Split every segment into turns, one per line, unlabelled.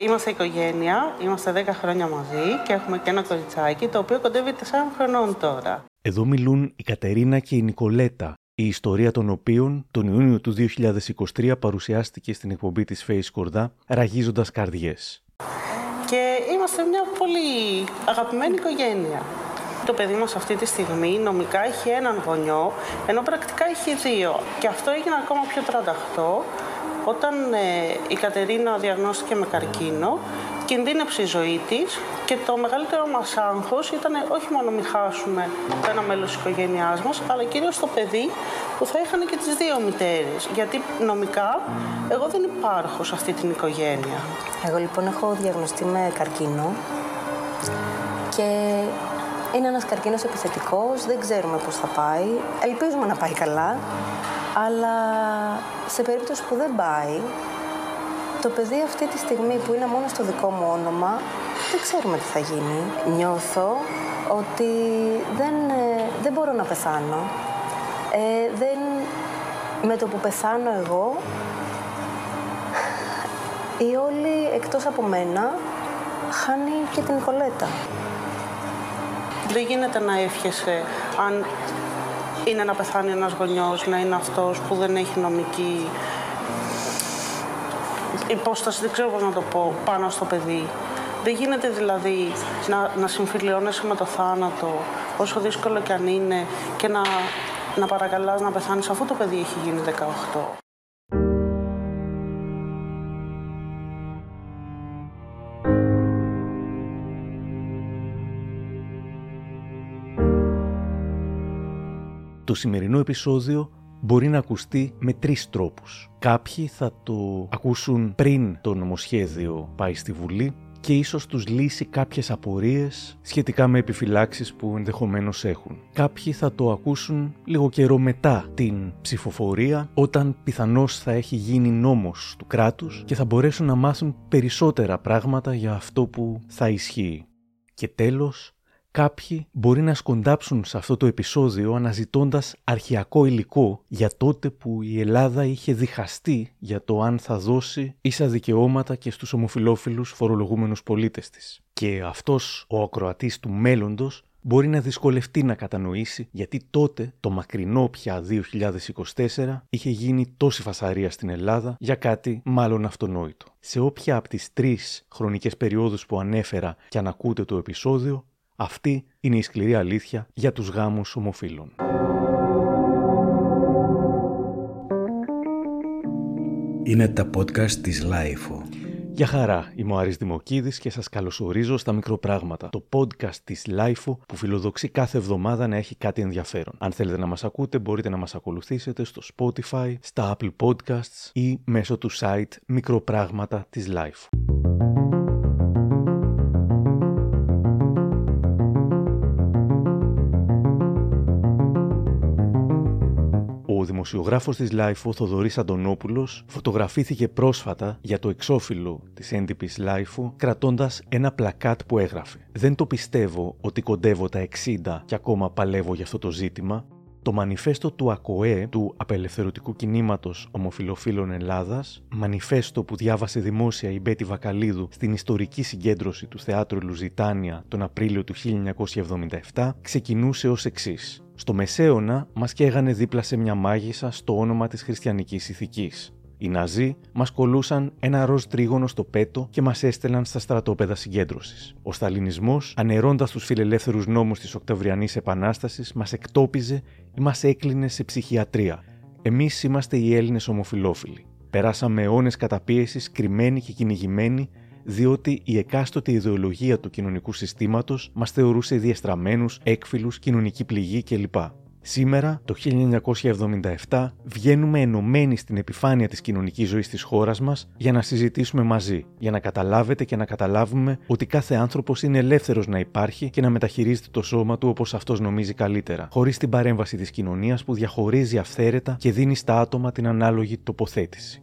Είμαστε οικογένεια, είμαστε 10 χρόνια μαζί και έχουμε και ένα κοριτσάκι το οποίο κοντεύει 4 χρονών τώρα.
Εδώ μιλούν η Κατερίνα και η Νικολέτα, η ιστορία των οποίων τον Ιούνιο του 2023 παρουσιάστηκε στην εκπομπή της Face Κορδά «Ραγίζοντας καρδιές».
Και είμαστε μια πολύ αγαπημένη οικογένεια. Το παιδί μας αυτή τη στιγμή νομικά έχει έναν γονιό, ενώ πρακτικά έχει δύο. Και αυτό έγινε ακόμα πιο τρανταχτό όταν ε, η Κατερίνα διαγνώστηκε με καρκίνο, κινδύνεψε η ζωή της και το μεγαλύτερο μας άγχος ήταν όχι μόνο μην χάσουμε το ένα μέλος της οικογένειάς μας, αλλά κυρίως το παιδί που θα είχαν και τις δύο μητέρες. Γιατί νομικά εγώ δεν υπάρχω σε αυτή την οικογένεια.
Εγώ λοιπόν έχω διαγνωστεί με καρκίνο και είναι ένας καρκίνος επιθετικός, δεν ξέρουμε πώς θα πάει, ελπίζουμε να πάει καλά, αλλά σε περίπτωση που δεν πάει, το παιδί αυτή τη στιγμή που είναι μόνο στο δικό μου όνομα, δεν ξέρουμε τι θα γίνει. Νιώθω ότι δεν, ε, δεν μπορώ να πεθάνω. Ε, δεν, με το που πεθάνω εγώ, η όλη εκτός από μένα χάνει και την Νικολέτα.
Δεν γίνεται να εύχεσαι αν είναι να πεθάνει ένας γονιός, να είναι αυτός που δεν έχει νομική υπόσταση, δεν ξέρω πώς να το πω, πάνω στο παιδί. Δεν γίνεται δηλαδή να, να συμφιλιώνεσαι με το θάνατο, όσο δύσκολο και αν είναι, και να, να παρακαλάς να πεθάνεις αφού το παιδί έχει γίνει 18.
Το σημερινό επεισόδιο μπορεί να ακουστεί με τρεις τρόπους. Κάποιοι θα το ακούσουν πριν το νομοσχέδιο πάει στη Βουλή και ίσως τους λύσει κάποιες απορίες σχετικά με επιφυλάξεις που ενδεχομένως έχουν. Κάποιοι θα το ακούσουν λίγο καιρό μετά την ψηφοφορία, όταν πιθανώς θα έχει γίνει νόμος του κράτους και θα μπορέσουν να μάθουν περισσότερα πράγματα για αυτό που θα ισχύει. Και τέλος, Κάποιοι μπορεί να σκοντάψουν σε αυτό το επεισόδιο αναζητώντας αρχιακό υλικό για τότε που η Ελλάδα είχε διχαστεί για το αν θα δώσει ίσα δικαιώματα και στους ομοφιλόφιλους φορολογούμενους πολίτες της. Και αυτός ο ακροατής του μέλλοντος μπορεί να δυσκολευτεί να κατανοήσει γιατί τότε το μακρινό πια 2024 είχε γίνει τόση φασαρία στην Ελλάδα για κάτι μάλλον αυτονόητο. Σε όποια από τις τρεις χρονικές περιόδους που ανέφερα και αν ακούτε το επεισόδιο αυτή είναι η σκληρή αλήθεια για τους γάμους ομοφύλων.
Είναι τα podcast της LiFO.
Γεια χαρά, είμαι ο Άρης Δημοκίδης και σας καλωσορίζω στα μικροπράγματα, το podcast της LiFO που φιλοδοξεί κάθε εβδομάδα να έχει κάτι ενδιαφέρον. Αν θέλετε να μας ακούτε μπορείτε να μας ακολουθήσετε στο Spotify, στα Apple Podcasts ή μέσω του site μικροπράγματα της LiFO. Δημοσιογράφος της LiFO, Θοδωρής Αντωνόπουλος, φωτογραφήθηκε πρόσφατα για το εξώφυλλο της έντυπης LiFO, κρατώντας ένα πλακάτ που έγραφε «Δεν το πιστεύω ότι κοντεύω τα 60 και ακόμα παλεύω για αυτό το ζήτημα, το μανιφέστο του ΑΚΟΕ, του Απελευθερωτικού Κινήματος Ομοφυλοφίλων Ελλάδας, μανιφέστο που διάβασε δημόσια η Μπέτη Βακαλίδου στην ιστορική συγκέντρωση του Θεάτρου Λουζιτάνια τον Απρίλιο του 1977, ξεκινούσε ως εξής. Στο Μεσαίωνα μας καίγανε δίπλα σε μια μάγισσα στο όνομα της χριστιανικής ηθικής. Οι Ναζί μας κολούσαν ένα ροζ τρίγωνο στο πέτο και μας έστελναν στα στρατόπεδα συγκέντρωσης. Ο Σταλινισμός, ανερώντα τους φιλελεύθερους νόμους της Οκτωβριανής Επανάστασης, μας εκτόπιζε ή μας έκλεινε σε ψυχιατρία. Εμείς είμαστε οι Έλληνες ομοφυλόφιλοι. Περάσαμε αιώνες καταπίεσης, κρυμμένοι και κυνηγημένοι, διότι η εκάστοτε ιδεολογία του κοινωνικού συστήματος μας θεωρούσε διεστραμμένου, έκφυλους, κοινωνική πληγή κλπ. Σήμερα, το 1977, βγαίνουμε ενωμένοι στην επιφάνεια της κοινωνικής ζωής της χώρας μας για να συζητήσουμε μαζί, για να καταλάβετε και να καταλάβουμε ότι κάθε άνθρωπος είναι ελεύθερος να υπάρχει και να μεταχειρίζεται το σώμα του όπως αυτός νομίζει καλύτερα, χωρίς την παρέμβαση της κοινωνίας που διαχωρίζει αυθαίρετα και δίνει στα άτομα την ανάλογη τοποθέτηση.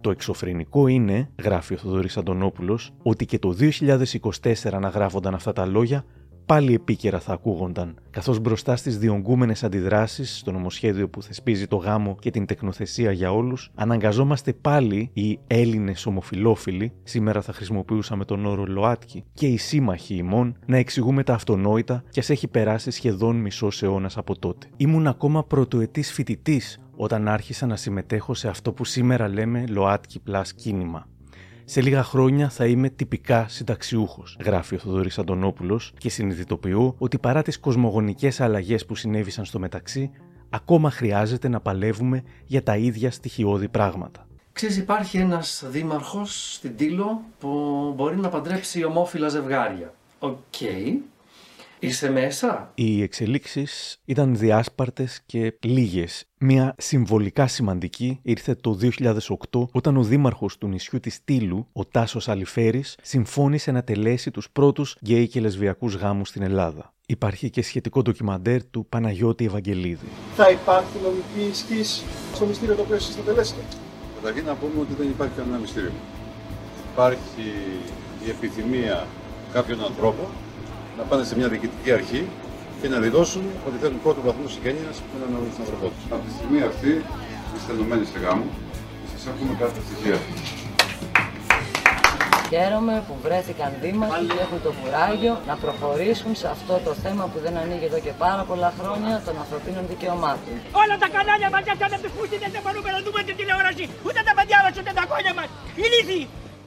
Το εξωφρενικό είναι, γράφει ο Θοδωρής Αντωνόπουλος, ότι και το 2024 αναγράφονταν αυτά τα λόγια, πάλι επίκαιρα θα ακούγονταν, καθώς μπροστά στις διονγκούμενες αντιδράσεις στο νομοσχέδιο που θεσπίζει το γάμο και την τεκνοθεσία για όλους, αναγκαζόμαστε πάλι οι Έλληνες ομοφυλόφιλοι, σήμερα θα χρησιμοποιούσαμε τον όρο ΛΟΑΤΚΙ, και οι σύμμαχοι ημών να εξηγούμε τα αυτονόητα και ας έχει περάσει σχεδόν μισός αιώνας από τότε. Ήμουν ακόμα πρωτοετής φοιτητής όταν άρχισα να συμμετέχω σε αυτό που σήμερα λέμε ΛΟΑΤΚΙ Plus κίνημα. Σε λίγα χρόνια θα είμαι τυπικά συνταξιούχος, γράφει ο Θοδωρής Αντωνόπουλος, και συνειδητοποιώ ότι παρά τις κοσμογονικές αλλαγές που συνέβησαν στο μεταξύ, ακόμα χρειάζεται να παλεύουμε για τα ίδια στοιχειώδη πράγματα.
Ξέρεις, υπάρχει ένας δήμαρχος στην Τήλο που μπορεί να παντρέψει ομόφυλα ζευγάρια. Οκ. Είσαι μέσα;
Οι εξελίξεις ήταν διάσπαρτες και λίγες. Μια συμβολικά σημαντική ήρθε το 2008 όταν ο δήμαρχος του νησιού της Τήλου, ο Τάσος Αλιφέρης, συμφώνησε να τελέσει τους πρώτους γκέι και λεσβιακούς γάμους στην Ελλάδα. Υπάρχει και σχετικό ντοκιμαντέρ του Παναγιώτη Ευαγγελίδη.
Θα υπάρχει νομική ισχύ στο μυστήριο το οποίο εσείς θα τελέσετε;
Καταρχήν να πούμε ότι δεν υπάρχει κανένα μυστήριο. Υπάρχει η επιθυμία κάποιων ανθρώπων να πάνε σε μια διοικητική αρχή και να δηλώσουν ότι θέλουν πρώτο βαθμό συγγένειας με έναν άλλο άνθρωπό του. Από τη στιγμή αυτή είστε ενωμένοι σε γάμο και σας έχουμε κάθε στοιχεία.
Χαίρομαι που βρέθηκαν δήμαρχοι και έχουν το κουράγιο να προχωρήσουν σε αυτό το θέμα που δεν ανοίγει εδώ και πάρα πολλά χρόνια των ανθρωπίνων δικαιωμάτων.
Όλα τα κανάλια μας από τους πούστιδες δεν μπορούμε να δούμε την τηλεόραση, ούτε τα παιδιά μας, ούτε τα κόνια μας. Ηλίθιοι!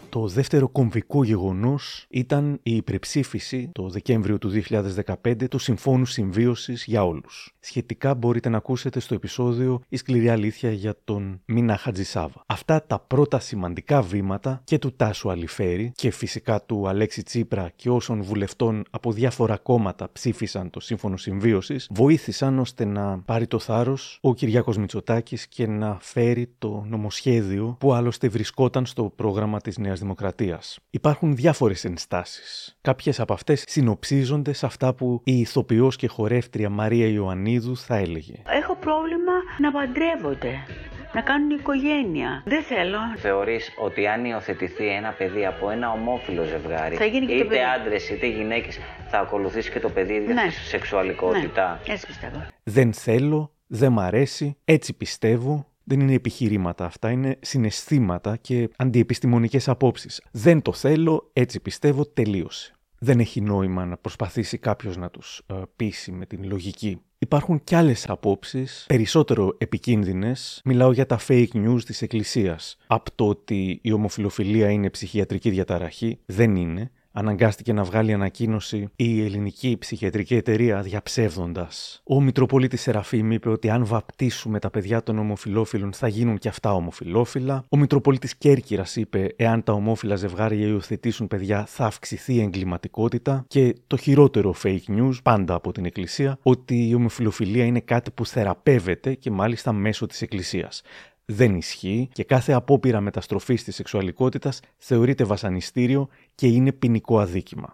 Το δεύτερο κομβικό γεγονός ήταν η υπερψήφιση το Δεκέμβριο του 2015 του Συμφώνου Συμβίωσης για όλους. Σχετικά μπορείτε να ακούσετε στο επεισόδιο Η σκληρή αλήθεια για τον Μίνα Χατζησάβα. Αυτά τα πρώτα σημαντικά βήματα και του Τάσου Αλιφέρη και φυσικά του Αλέξη Τσίπρα και όσων βουλευτών από διάφορα κόμματα ψήφισαν το Σύμφωνο Συμβίωσης βοήθησαν ώστε να πάρει το θάρρος ο Κυριάκος Μητσοτάκης και να φέρει το νομοσχέδιο που άλλωστε βρισκόταν στο πρόγραμμα της Νέας Δημοκρατίας. Υπάρχουν διάφορες ενστάσεις. Κάποιες από αυτές συνοψίζονται σε αυτά που η ηθοποιός και χορεύτρια Μαρία Ιωαννίδου θα έλεγε.
Έχω πρόβλημα να παντρεύονται. Να κάνουν οικογένεια. Δεν θέλω.
Θεωρείς ότι αν υιοθετηθεί ένα παιδί από ένα ομόφυλο ζευγάρι,
Θα γίνει και το
είτε
παιδί.
άντρες είτε γυναίκες, θα ακολουθήσει και το παιδί ίδια
Ναι.
στη σεξουαλικότητα;
Ναι, έτσι πιστεύω.
Δεν θέλω, δεν μ' αρέσει, έτσι πιστεύω. Δεν είναι επιχειρήματα αυτά, είναι συναισθήματα και αντιεπιστημονικές απόψεις. Δεν το θέλω, έτσι πιστεύω, τελείωσε. Δεν έχει νόημα να προσπαθήσει κάποιος να τους ε, πείσει με την λογική. Υπάρχουν κι άλλες απόψεις, περισσότερο επικίνδυνες. Μιλάω για τα fake news της Εκκλησίας. Από το ότι η ομοφιλοφιλία είναι ψυχιατρική διαταραχή, δεν είναι. Αναγκάστηκε να βγάλει ανακοίνωση η ελληνική ψυχιατρική εταιρεία διαψεύδοντας. Ο Μητροπολίτης Σεραφείμ είπε ότι αν βαπτίσουμε τα παιδιά των ομοφυλόφιλων θα γίνουν και αυτά ομοφυλόφιλα. Ο Μητροπολίτης Κέρκυρας είπε εάν τα ομόφυλα ζευγάρια υιοθετήσουν παιδιά θα αυξηθεί η εγκληματικότητα. Και το χειρότερο fake news, πάντα από την Εκκλησία, ότι η ομοφυλοφιλία είναι κάτι που θεραπεύεται και μάλιστα μέσω της Εκκλησίας δεν ισχύει και κάθε απόπειρα μεταστροφής της σεξουαλικότητας θεωρείται βασανιστήριο και είναι ποινικό αδίκημα.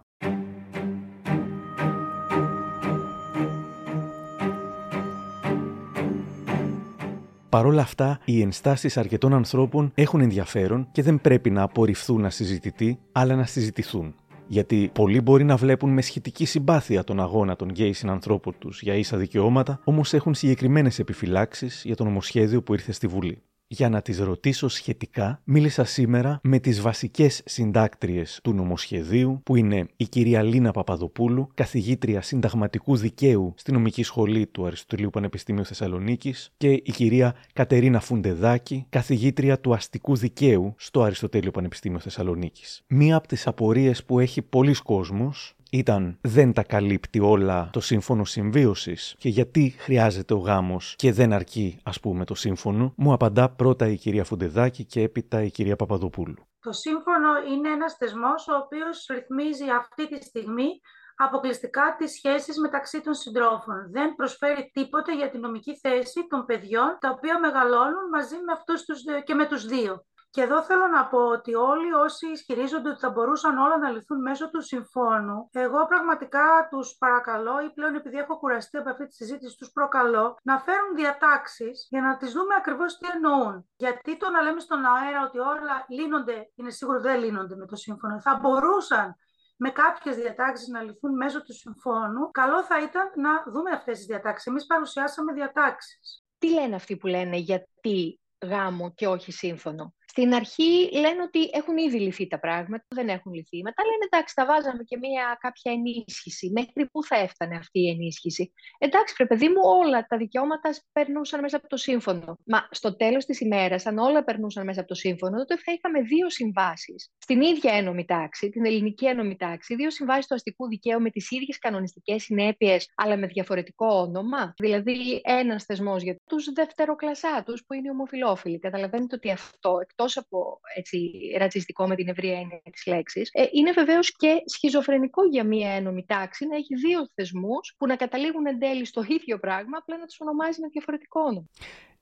Παρ' όλα αυτά, οι ενστάσεις αρκετών ανθρώπων έχουν ενδιαφέρον και δεν πρέπει να απορριφθούν να συζητηθεί, αλλά να συζητηθούν. Γιατί πολλοί μπορεί να βλέπουν με σχετική συμπάθεια τον αγώνα των γκέι συνανθρώπων τους για ίσα δικαιώματα, όμως έχουν συγκεκριμένες επιφυλάξεις για το νομοσχέδιο που ήρθε στη Βουλή. Για να τις ρωτήσω σχετικά, μίλησα σήμερα με τις βασικές συντάκτριες του νομοσχεδίου, που είναι η κυρία Λίνα Παπαδοπούλου, καθηγήτρια συνταγματικού δικαίου στη νομική σχολή του Αριστοτελείου Πανεπιστημίου Θεσσαλονίκης και η κυρία Κατερίνα Φουντεδάκη, καθηγήτρια του αστικού δικαίου στο Αριστοτέλειο Πανεπιστήμιο Θεσσαλονίκης. Μία από τις απορίες που έχει πολλοί κόσμος ήταν δεν τα καλύπτει όλα το σύμφωνο συμβίωσης και γιατί χρειάζεται ο γάμος και δεν αρκεί ας πούμε το σύμφωνο, μου απαντά πρώτα η κυρία Φουντεδάκη και έπειτα η κυρία Παπαδοπούλου.
Το σύμφωνο είναι ένας θεσμός ο οποίος ρυθμίζει αυτή τη στιγμή αποκλειστικά τις σχέσεις μεταξύ των συντρόφων. Δεν προσφέρει τίποτε για την νομική θέση των παιδιών τα οποία μεγαλώνουν μαζί με αυτούς τους δύο και με τους δύο. Και εδώ θέλω να πω ότι όλοι όσοι ισχυρίζονται ότι θα μπορούσαν όλα να λυθούν μέσω του συμφώνου, εγώ πραγματικά τους παρακαλώ ή πλέον επειδή έχω κουραστεί από αυτή τη συζήτηση, τους προκαλώ να φέρουν διατάξεις για να τις δούμε ακριβώς τι εννοούν. Γιατί το να λέμε στον αέρα ότι όλα λύνονται, είναι σίγουρο δεν λύνονται με το σύμφωνο. Θα μπορούσαν με κάποιες διατάξεις να λυθούν μέσω του συμφώνου, καλό θα ήταν να δούμε αυτές τις διατάξεις. Εμείς παρουσιάσαμε διατάξεις.
Τι λένε αυτοί που λένε γιατί γάμο και όχι σύμφωνο; Στην αρχή λένε ότι έχουν ήδη λυθεί τα πράγματα, δεν έχουν λυθεί. Μετά λένε εντάξει, θα βάζαμε και μια κάποια ενίσχυση. Μέχρι πού θα έφτανε αυτή η ενίσχυση; Εντάξει, πρέπει παιδί μου, όλα τα δικαιώματα περνούσαν μέσα από το σύμφωνο. Μα στο τέλος της ημέρας, αν όλα περνούσαν μέσα από το σύμφωνο, τότε θα είχαμε δύο συμβάσεις. Στην ίδια ένωμη τάξη, την ελληνική ένωμη τάξη, δύο συμβάσεις του αστικού δικαίου με τις ίδιες κανονιστικές συνέπειες, αλλά με διαφορετικό όνομα. Δηλαδή, ένας θεσμός για τους δευτεροκλασσάτους που είναι ομοφυλόφιλοι. Καταλαβαίνετε ότι αυτό, εκτός από έτσι, ρατσιστικό με την ευρία έννοια της λέξης, ε, είναι βεβαίως και σχιζοφρενικό για μία ένωμη τάξη να έχει δύο θεσμούς που να καταλήγουν εν τέλει στο ίδιο πράγμα, απλά να τους ονομάζει με διαφορετικό όνομα.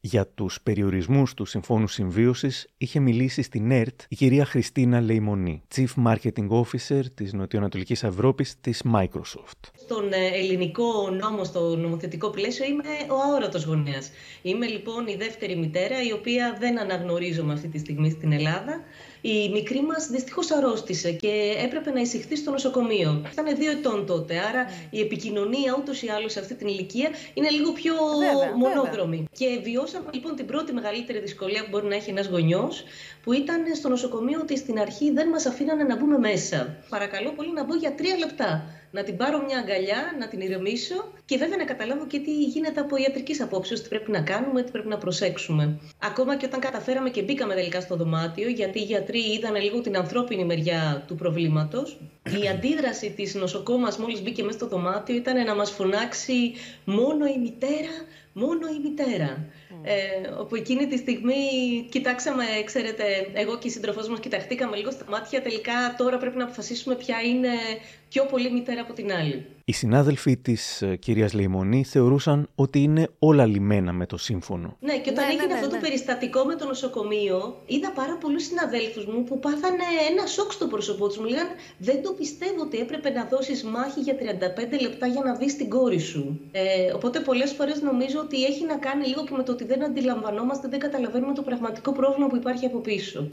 Για τους περιορισμούς του Συμφώνου Συμβίωσης είχε μιλήσει στην ΕΡΤ η κυρία Χριστίνα Λεϊμονή, Chief Marketing Officer της Νοτιοανατολικής Ευρώπης της Microsoft.
Στον ε, ελληνικό νόμο, στο νομοθετικό πλαίσιο, είμαι ο αόρατος γονέα. Είμαι λοιπόν η δεύτερη μητέρα, η οποία δεν αναγνωρίζομαι αυτή τη στιγμή στην Ελλάδα. Η μικρή μας δυστυχώς αρρώστησε και έπρεπε να εισηχθεί στο νοσοκομείο. Ήταν δύο ετών τότε, άρα η επικοινωνία ούτως ή άλλως σε αυτή την ηλικία είναι λίγο πιο βέβαια, μονόδρομη. Βέβαια. Και βιώσαμε λοιπόν την πρώτη μεγαλύτερη δυσκολία που μπορεί να έχει ένας γονιός, που ήταν στο νοσοκομείο ότι στην αρχή δεν μας αφήνανε να μπούμε μέσα. Παρακαλώ πολύ να μπω για τρία λεπτά να την πάρω μια αγκαλιά, να την ηρεμήσω και βέβαια να καταλάβω και τι γίνεται από ιατρικής απόψεως, τι πρέπει να κάνουμε, τι πρέπει να προσέξουμε. Ακόμα και όταν καταφέραμε και μπήκαμε τελικά στο δωμάτιο, γιατί οι γιατροί είδαν λίγο την ανθρώπινη μεριά του προβλήματος, η αντίδραση της νοσοκόμας μόλις μπήκε μέσα στο δωμάτιο ήταν να μας φωνάξει μόνο η μητέρα, μόνο η μητέρα. Ε, όπου εκείνη τη στιγμή κοιτάξαμε, ξέρετε, εγώ και η σύντροφός μας κοιταχτήκαμε λίγο στα μάτια. Τελικά τώρα πρέπει να αποφασίσουμε ποια είναι πιο πολύ μητέρα από την άλλη.
Οι συνάδελφοι της ε, κυρίας Λεϊμονή θεωρούσαν ότι είναι όλα λιμένα με το σύμφωνο.
Ναι, και όταν ναι, έγινε ναι, αυτό ναι, το περιστατικό με το νοσοκομείο, είδα πάρα πολλούς συναδέλφους μου που πάθανε ένα σοκ στο πρόσωπό τους. Μου λέγανε Δεν το πιστεύω ότι έπρεπε να δώσεις μάχη για 35 λεπτά για να δεις την κόρη σου. Ε, οπότε πολλές φορές νομίζω ότι έχει να κάνει λίγο και με το ότι δεν αντιλαμβανόμαστε, δεν καταλαβαίνουμε το πραγματικό πρόβλημα που υπάρχει από πίσω.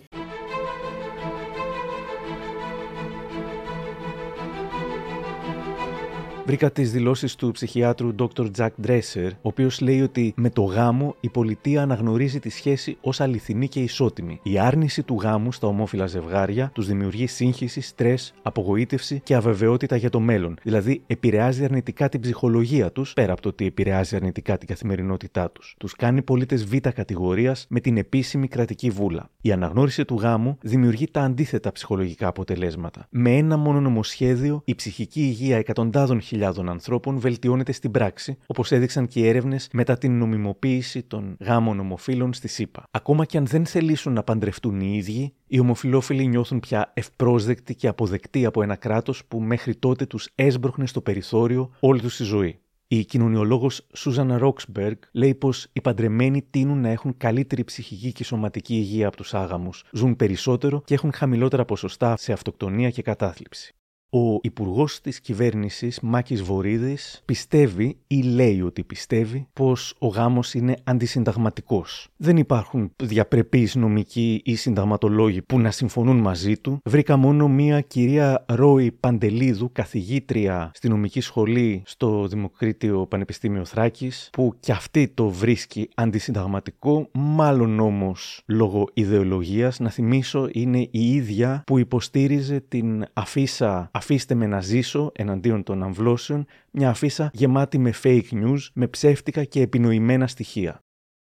Βρήκα τις δηλώσεις του ψυχιάτρου Dr. Jack Dresser, ο οποίος λέει ότι με το γάμο η πολιτεία αναγνωρίζει τη σχέση ως αληθινή και ισότιμη. Η άρνηση του γάμου στα ομόφυλα ζευγάρια τους δημιουργεί σύγχυση, στρες, απογοήτευση και αβεβαιότητα για το μέλλον. Δηλαδή, επηρεάζει αρνητικά την ψυχολογία τους, πέρα από το ότι επηρεάζει αρνητικά την καθημερινότητά τους. Τους κάνει πολίτες β' κατηγορίας με την επίσημη κρατική βούλα. Η αναγνώριση του γάμου δημιουργεί τα αντίθετα ψυχολογικά αποτελέσματα. Με ένα μόνο νομοσχέδιο, η ψυχική υγεία εκατοντάδων χιλιάδων ανθρώπων βελτιώνεται στην πράξη, όπως έδειξαν και οι έρευνες μετά την νομιμοποίηση των γάμων ομοφύλων στη ΣΥΠΑ. Ακόμα και αν δεν θελήσουν να παντρευτούν οι ίδιοι, οι ομοφυλόφιλοι νιώθουν πια ευπρόσδεκτοι και αποδεκτοί από ένα κράτος που μέχρι τότε τους έσπροχνε στο περιθώριο όλη τους τη ζωή. Η κοινωνιολόγος Σούζανα Ρόξμπεργκ λέει πως οι παντρεμένοι τείνουν να έχουν καλύτερη ψυχική και σωματική υγεία από τους άγαμους, ζουν περισσότερο και έχουν χαμηλότερα ποσοστά σε αυτοκτονία και κατάθλιψη. Ο υπουργός της κυβέρνησης, Μάκης Βορύδης, πιστεύει ή λέει ότι πιστεύει πως ο γάμος είναι αντισυνταγματικός. Δεν υπάρχουν διαπρεπείς νομικοί ή συνταγματολόγοι που να συμφωνούν μαζί του. Βρήκα μόνο μία κυρία Ρόη Παντελίδου, καθηγήτρια στη νομική σχολή στο Δημοκρίτιο Πανεπιστήμιο Θράκης, που κι αυτή το βρίσκει αντισυνταγματικό, μάλλον όμως λόγω ιδεολογίας. Να θυμίσω, είναι η ίδια που υποστήριζε την αφίσα αφήστε με να ζήσω εναντίον των αμβλώσεων, μια αφίσα γεμάτη με fake news, με ψεύτικα και επινοημένα στοιχεία.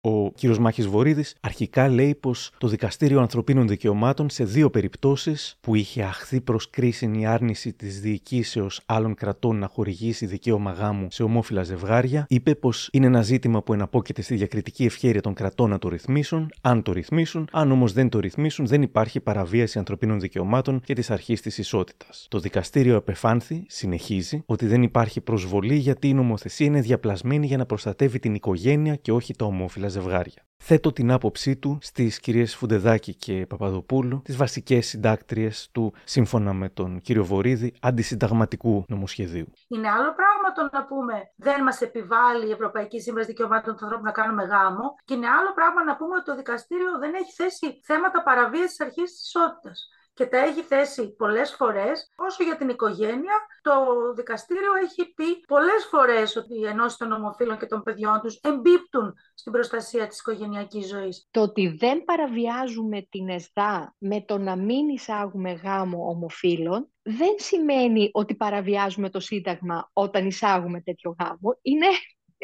Ο κ. Μάχης Βορύδης αρχικά λέει πως το Δικαστήριο Ανθρωπίνων Δικαιωμάτων σε δύο περιπτώσεις που είχε αχθεί προς κρίσιμη άρνηση της διοικήσεως άλλων κρατών να χορηγήσει δικαίωμα γάμου σε ομόφυλα ζευγάρια, είπε πως είναι ένα ζήτημα που εναπόκειται στη διακριτική ευχέρεια των κρατών να το ρυθμίσουν, αν το ρυθμίσουν, αν όμως δεν το ρυθμίσουν, δεν υπάρχει παραβίαση ανθρωπίνων δικαιωμάτων και της αρχής της ισότητας. Το δικαστήριο επεφάνθη, συνεχίζει, ότι δεν υπάρχει προσβολή γιατί η νομοθεσία είναι διαπλασμένη για να προστατεύει την οικογένεια και όχι τα ομόφυλα ζευγάρια. Θέτω την άποψή του στις κυρίες Φουντεδάκη και Παπαδοπούλου, τις βασικές συντάκτριες του, σύμφωνα με τον κύριο Βορύδη, αντισυνταγματικού νομοσχεδίου.
Είναι άλλο πράγμα το να πούμε δεν μας επιβάλλει η Ευρωπαϊκή Σύμβαση Δικαιωμάτων του Ανθρώπου να κάνουμε γάμο, και είναι άλλο πράγμα να πούμε ότι το δικαστήριο δεν έχει θέσει θέματα παραβίαση αρχής της ισότητας. Και τα έχει θέσει πολλές φορές. Όσο για την οικογένεια, το δικαστήριο έχει πει πολλές φορές ότι οι ενώσεις των ομοφύλων και των παιδιών τους εμπίπτουν στην προστασία της οικογενειακής ζωής.
Το ότι δεν παραβιάζουμε την ΕΣΔΑ με το να μην εισάγουμε γάμο ομοφύλων δεν σημαίνει ότι παραβιάζουμε το Σύνταγμα όταν εισάγουμε τέτοιο γάμο. Είναι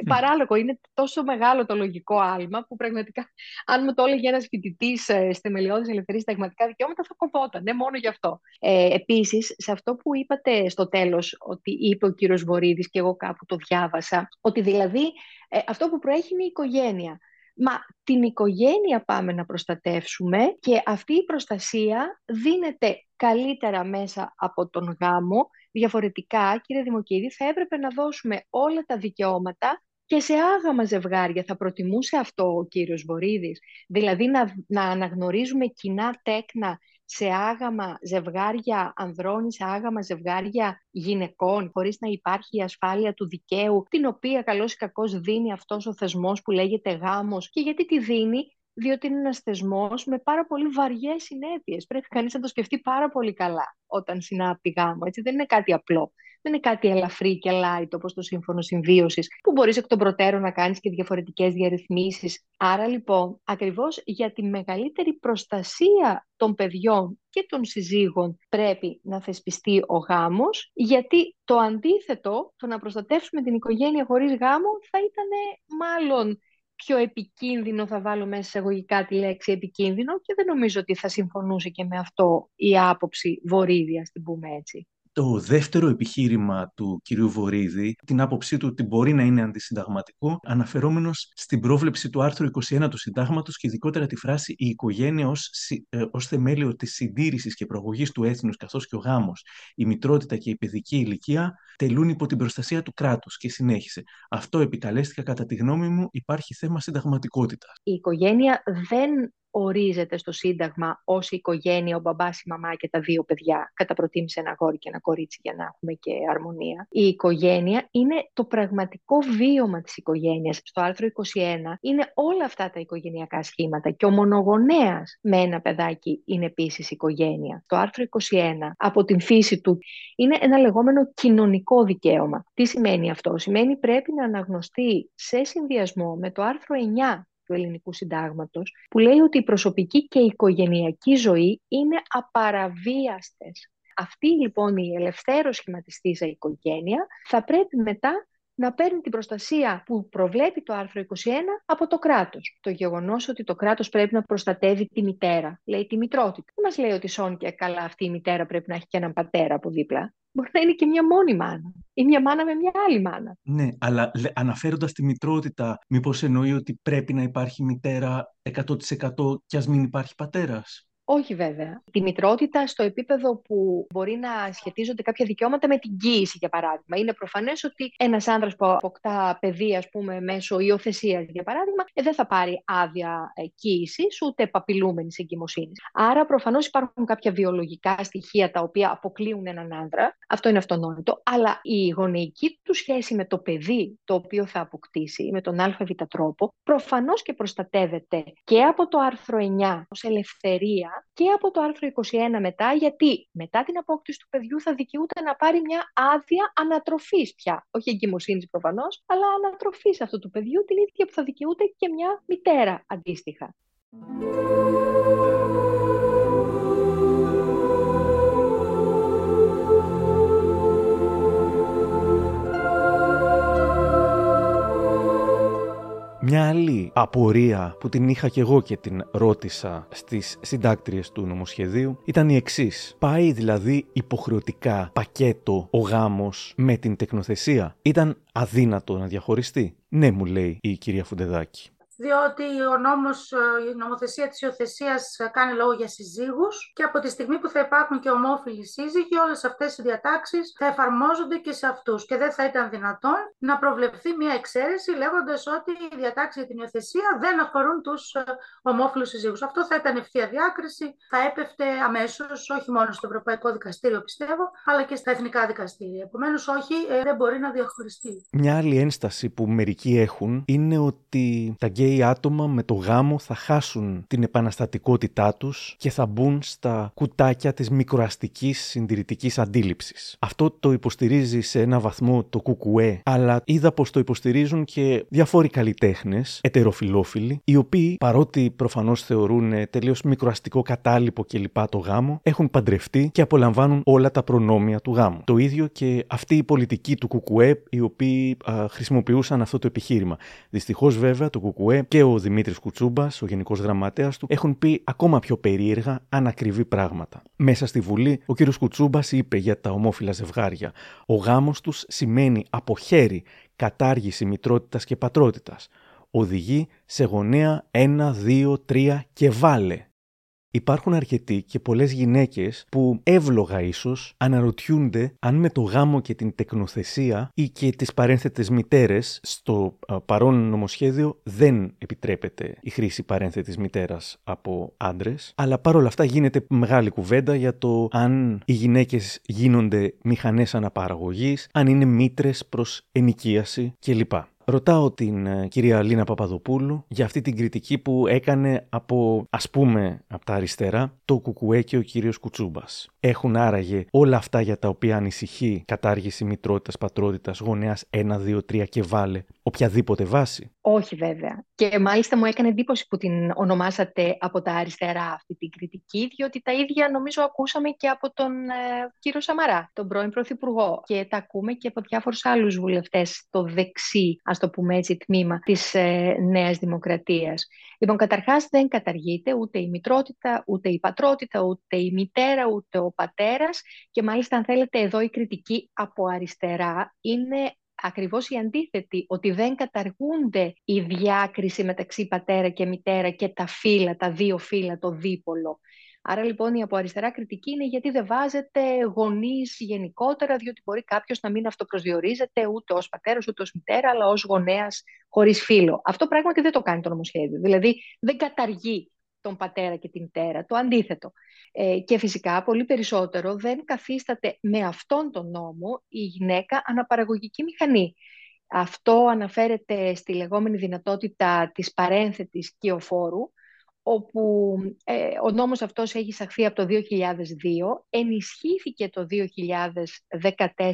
παράλογο, είναι τόσο μεγάλο το λογικό άλμα που πραγματικά αν μου το έλεγε ένας φοιτητής ε, στη Μελιώδης Ελευθερίας Συνταγματικά Δικαιώματα θα κοβόταν, ναι, μόνο γι' αυτό. Ε, επίσης, σε αυτό που είπατε στο τέλος, ότι είπε ο κύριος Βορύδης και εγώ κάπου το διάβασα, ότι δηλαδή ε, αυτό που προέχει είναι η οικογένεια. Μα την οικογένεια πάμε να προστατεύσουμε και αυτή η προστασία δίνεται καλύτερα μέσα από τον γάμο. Διαφορετικά, κύριε Δημοκίδη, θα έπρεπε να δώσουμε όλα τα δικαιώματα και σε άγαμα ζευγάρια θα προτιμούσε αυτό ο κύριος Βορύδης; Δηλαδή να, να αναγνωρίζουμε κοινά τέκνα σε άγαμα ζευγάρια ανδρών ή σε άγαμα ζευγάρια γυναικών, χωρίς να υπάρχει η ασφάλεια του δικαίου, την οποία καλώς ή κακώς δίνει αυτός ο θεσμός που λέγεται γάμος; Και γιατί τη δίνει, διότι είναι ένας θεσμός με πάρα πολύ βαριές συνέπειες. Πρέπει κανείς να το σκεφτεί πάρα πολύ καλά όταν συνάπτει γάμο. Έτσι. Δεν είναι κάτι απλό. Δεν είναι κάτι ελαφρύ και light όπως το σύμφωνο συμβίωσης που μπορείς εκ των προτέρων να κάνεις και διαφορετικές διαρρυθμίσεις. Άρα λοιπόν ακριβώς για τη μεγαλύτερη προστασία των παιδιών και των συζύγων πρέπει να θεσπιστεί ο γάμος γιατί το αντίθετο, το να προστατεύσουμε την οικογένεια χωρίς γάμο θα ήταν μάλλον πιο επικίνδυνο, θα βάλω μέσα εισαγωγικά τη λέξη επικίνδυνο και δεν νομίζω ότι θα συμφωνούσε και με αυτό η άποψη βορύδια, την πούμε έτσι.
Το δεύτερο επιχείρημα του κυρίου Βορύδη, την άποψή του ότι μπορεί να είναι αντισυνταγματικό, αναφερόμενος στην πρόβλεψη του άρθρου 21 του Συντάγματος και ειδικότερα τη φράση «Η οικογένεια ως ως ε, θεμέλιο της συντήρησης και προαγωγής του έθνους, καθώς και ο γάμος, η μητρότητα και η παιδική ηλικία τελούν υπό την προστασία του κράτους. Και συνέχισε. Αυτό επικαλέστηκα, κατά τη γνώμη μου, υπάρχει θέμα συνταγματικότητας.
Η οικογένεια δεν ορίζεται στο Σύνταγμα ως οικογένεια, ο μπαμπάς, η μαμά και τα δύο παιδιά. Κατά προτίμηση ένα αγόρι και ένα κορίτσι για να έχουμε και αρμονία. Η οικογένεια είναι το πραγματικό βίωμα της οικογένειας. Στο άρθρο 21 είναι όλα αυτά τα οικογενειακά σχήματα και ο μονογονέας με ένα παιδάκι είναι επίσης οικογένεια. Το άρθρο 21 από την φύση του είναι ένα λεγόμενο κοινωνικό δικαίωμα. Τι σημαίνει αυτό; Σημαίνει πρέπει να αναγνωστεί σε συνδυασμό με το άρθρο 9 του ελληνικού συντάγματος, που λέει ότι η προσωπική και η οικογενειακή ζωή είναι απαραβίαστες. Αυτή λοιπόν η ελευθέρω σχηματιστήσα οικογένεια θα πρέπει μετά να παίρνει την προστασία που προβλέπει το άρθρο 21 από το κράτος. Το γεγονός ότι το κράτος πρέπει να προστατεύει τη μητέρα, λέει τη μητρότητα. Δεν μας λέει ότι σόν και καλά αυτή η μητέρα πρέπει να έχει και έναν πατέρα από δίπλα. Μπορεί να είναι και μια μόνη μάνα ή μια μάνα με μια άλλη μάνα.
Ναι, αλλά αναφέροντας τη μητρότητα, μήπως εννοεί ότι πρέπει να υπάρχει μητέρα 100% και ας μην υπάρχει πατέρας;
Όχι βέβαια. Τη μητρότητα στο επίπεδο που μπορεί να σχετίζονται κάποια δικαιώματα με την κοίηση, για παράδειγμα. Είναι προφανές ότι ένας άνδρας που αποκτά παιδί, ας πούμε, μέσω υιοθεσίας, για παράδειγμα, ε, δεν θα πάρει άδεια ε, κοίησης ούτε επαπειλούμενης εγκυμοσύνης. Άρα, προφανώς υπάρχουν κάποια βιολογικά στοιχεία τα οποία αποκλείουν έναν άνδρα. Αυτό είναι αυτονόητο. Αλλά η γονεϊκή του σχέση με το παιδί το οποίο θα αποκτήσει, με τον ΑΒ τρόπο, προφανώς και προστατεύεται και από το άρθρο 9 ως ελευθερία και από το άρθρο 21 μετά, γιατί μετά την απόκτηση του παιδιού θα δικαιούται να πάρει μια άδεια ανατροφής πια. Όχι εγκυμοσύνης προφανώς, αλλά ανατροφής αυτού του παιδιού, την ίδια που θα δικαιούται και μια μητέρα αντίστοιχα.
Μια άλλη απορία που την είχα και εγώ και την ρώτησα στις συντάκτριες του νομοσχεδίου ήταν η εξής. Πάει δηλαδή υποχρεωτικά πακέτο ο γάμος με την τεκνοθεσία; Ήταν αδύνατο να διαχωριστεί; Ναι, μου λέει η κυρία Φουντεδάκη
διότι ο νόμος, ε, η νομοθεσία της υιοθεσίας ε, κάνει λόγο για συζύγους και από τη στιγμή που θα υπάρχουν και ομόφυλοι σύζυγοι, όλες αυτές οι διατάξεις θα εφαρμόζονται και σε αυτούς και δεν θα ήταν δυνατόν να προβλεφθεί μια εξαίρεση λέγοντας ότι οι διατάξεις για την υιοθεσία δεν αφορούν τους ε, ομόφυλους συζύγους. Αυτό θα ήταν ευθεία διάκριση, θα έπεφτε αμέσως, όχι μόνο στο Ευρωπαϊκό Δικαστήριο πιστεύω, αλλά και στα εθνικά δικαστήρια. Επομένως, όχι, δεν μπορεί να διαχωριστεί.
Μια άλλη ένσταση που μερικοί έχουν είναι ότι τα γκέι γκέι άτομα με το γάμο θα χάσουν την επαναστατικότητά τους και θα μπουν στα κουτάκια της μικροαστικής συντηρητικής αντίληψης. Αυτό το υποστηρίζει σε ένα βαθμό το ΚΚΕ, αλλά είδα πως το υποστηρίζουν και διάφοροι καλλιτέχνες, ετεροφυλόφιλοι, οι οποίοι παρότι προφανώς θεωρούν τελείως μικροαστικό κατάλοιπο κλπ. το γάμο, έχουν παντρευτεί και απολαμβάνουν όλα τα προνόμια του γάμου. Το ίδιο και αυτοί οι πολιτικοί του ΚΚΕ, οι οποίοι α, χρησιμοποιούσαν αυτό το επιχείρημα. Δυστυχώς, βέβαια, το Κουκουέ και ο Δημήτρης Κουτσούμπας, ο γενικός γραμματέας του, έχουν πει ακόμα πιο περίεργα, ανακριβή πράγματα. Μέσα στη Βουλή, ο κ. Κουτσούμπας είπε για τα ομόφυλα ζευγάρια: Ο γάμος τους σημαίνει από χέρι κατάργηση μητρότητας και πατρότητας. Οδηγεί σε γονέα 1, 2, 3 και βάλε. Υπάρχουν αρκετοί και πολλές γυναίκες που εύλογα ίσως αναρωτιούνται αν με το γάμο και την τεκνοθεσία ή και τις παρένθετες μητέρες στο παρόν νομοσχέδιο δεν επιτρέπεται η χρήση παρένθετης μητέρας από άντρες, αλλά παρόλα αυτά γίνεται μεγάλη κουβέντα για το αν οι γυναίκες γίνονται μηχανές αναπαραγωγής, αν είναι μήτρες προς ενοικίαση κλπ. Ρωτάω την ε, κυρία Λίνα Παπαδοπούλου για αυτή την κριτική που έκανε από, ας πούμε, από τα αριστερά, το Κουκουέ και ο κύριος Κουτσούμπας. Έχουν άραγε όλα αυτά για τα οποία ανησυχεί κατάργηση μητρότητας, πατρότητας, γονέας 1, 2, 3 και βάλε οποιαδήποτε βάση;
Όχι βέβαια. Και μάλιστα μου έκανε εντύπωση που την ονομάσατε από τα αριστερά αυτή την κριτική, διότι τα ίδια νομίζω ακούσαμε και από τον ε, κύριο Σαμαρά, τον πρώην Πρωθυπουργό. Και τα ακούμε και από διάφορους άλλους βουλευτές στο δεξί, ας το πούμε έτσι, τμήμα της ε, Νέας Δημοκρατίας. Λοιπόν, καταρχάς δεν καταργείται ούτε η μητρότητα, ούτε η πατρότητα, ούτε η μητέρα, ούτε ο πατέρας. Και μάλιστα, αν θέλετε, εδώ η κριτική από αριστερά είναι ακριβώς η αντίθετη, ότι δεν καταργούνται η διάκριση μεταξύ πατέρα και μητέρα και τα φύλλα, τα δύο φύλλα, το δίπολο. Άρα λοιπόν η από αριστερά κριτική είναι γιατί δεν βάζετε γονείς γενικότερα, διότι μπορεί κάποιος να μην αυτοπροσδιορίζεται ούτε ως πατέρας ούτε ως μητέρα, αλλά ως γονέας χωρίς φίλο. Αυτό πράγματι δεν το κάνει το νομοσχέδιο. Δηλαδή δεν καταργεί τον πατέρα και την μητέρα, το αντίθετο. Ε, και φυσικά πολύ περισσότερο δεν καθίσταται με αυτόν τον νόμο η γυναίκα αναπαραγωγική μηχανή. Αυτό αναφέρεται στη λεγόμενη δυνατότητα της παρένθετης κοιοφόρου, όπου ε, ο νόμος αυτός έχει εισαχθεί από το 2002, ενισχύθηκε το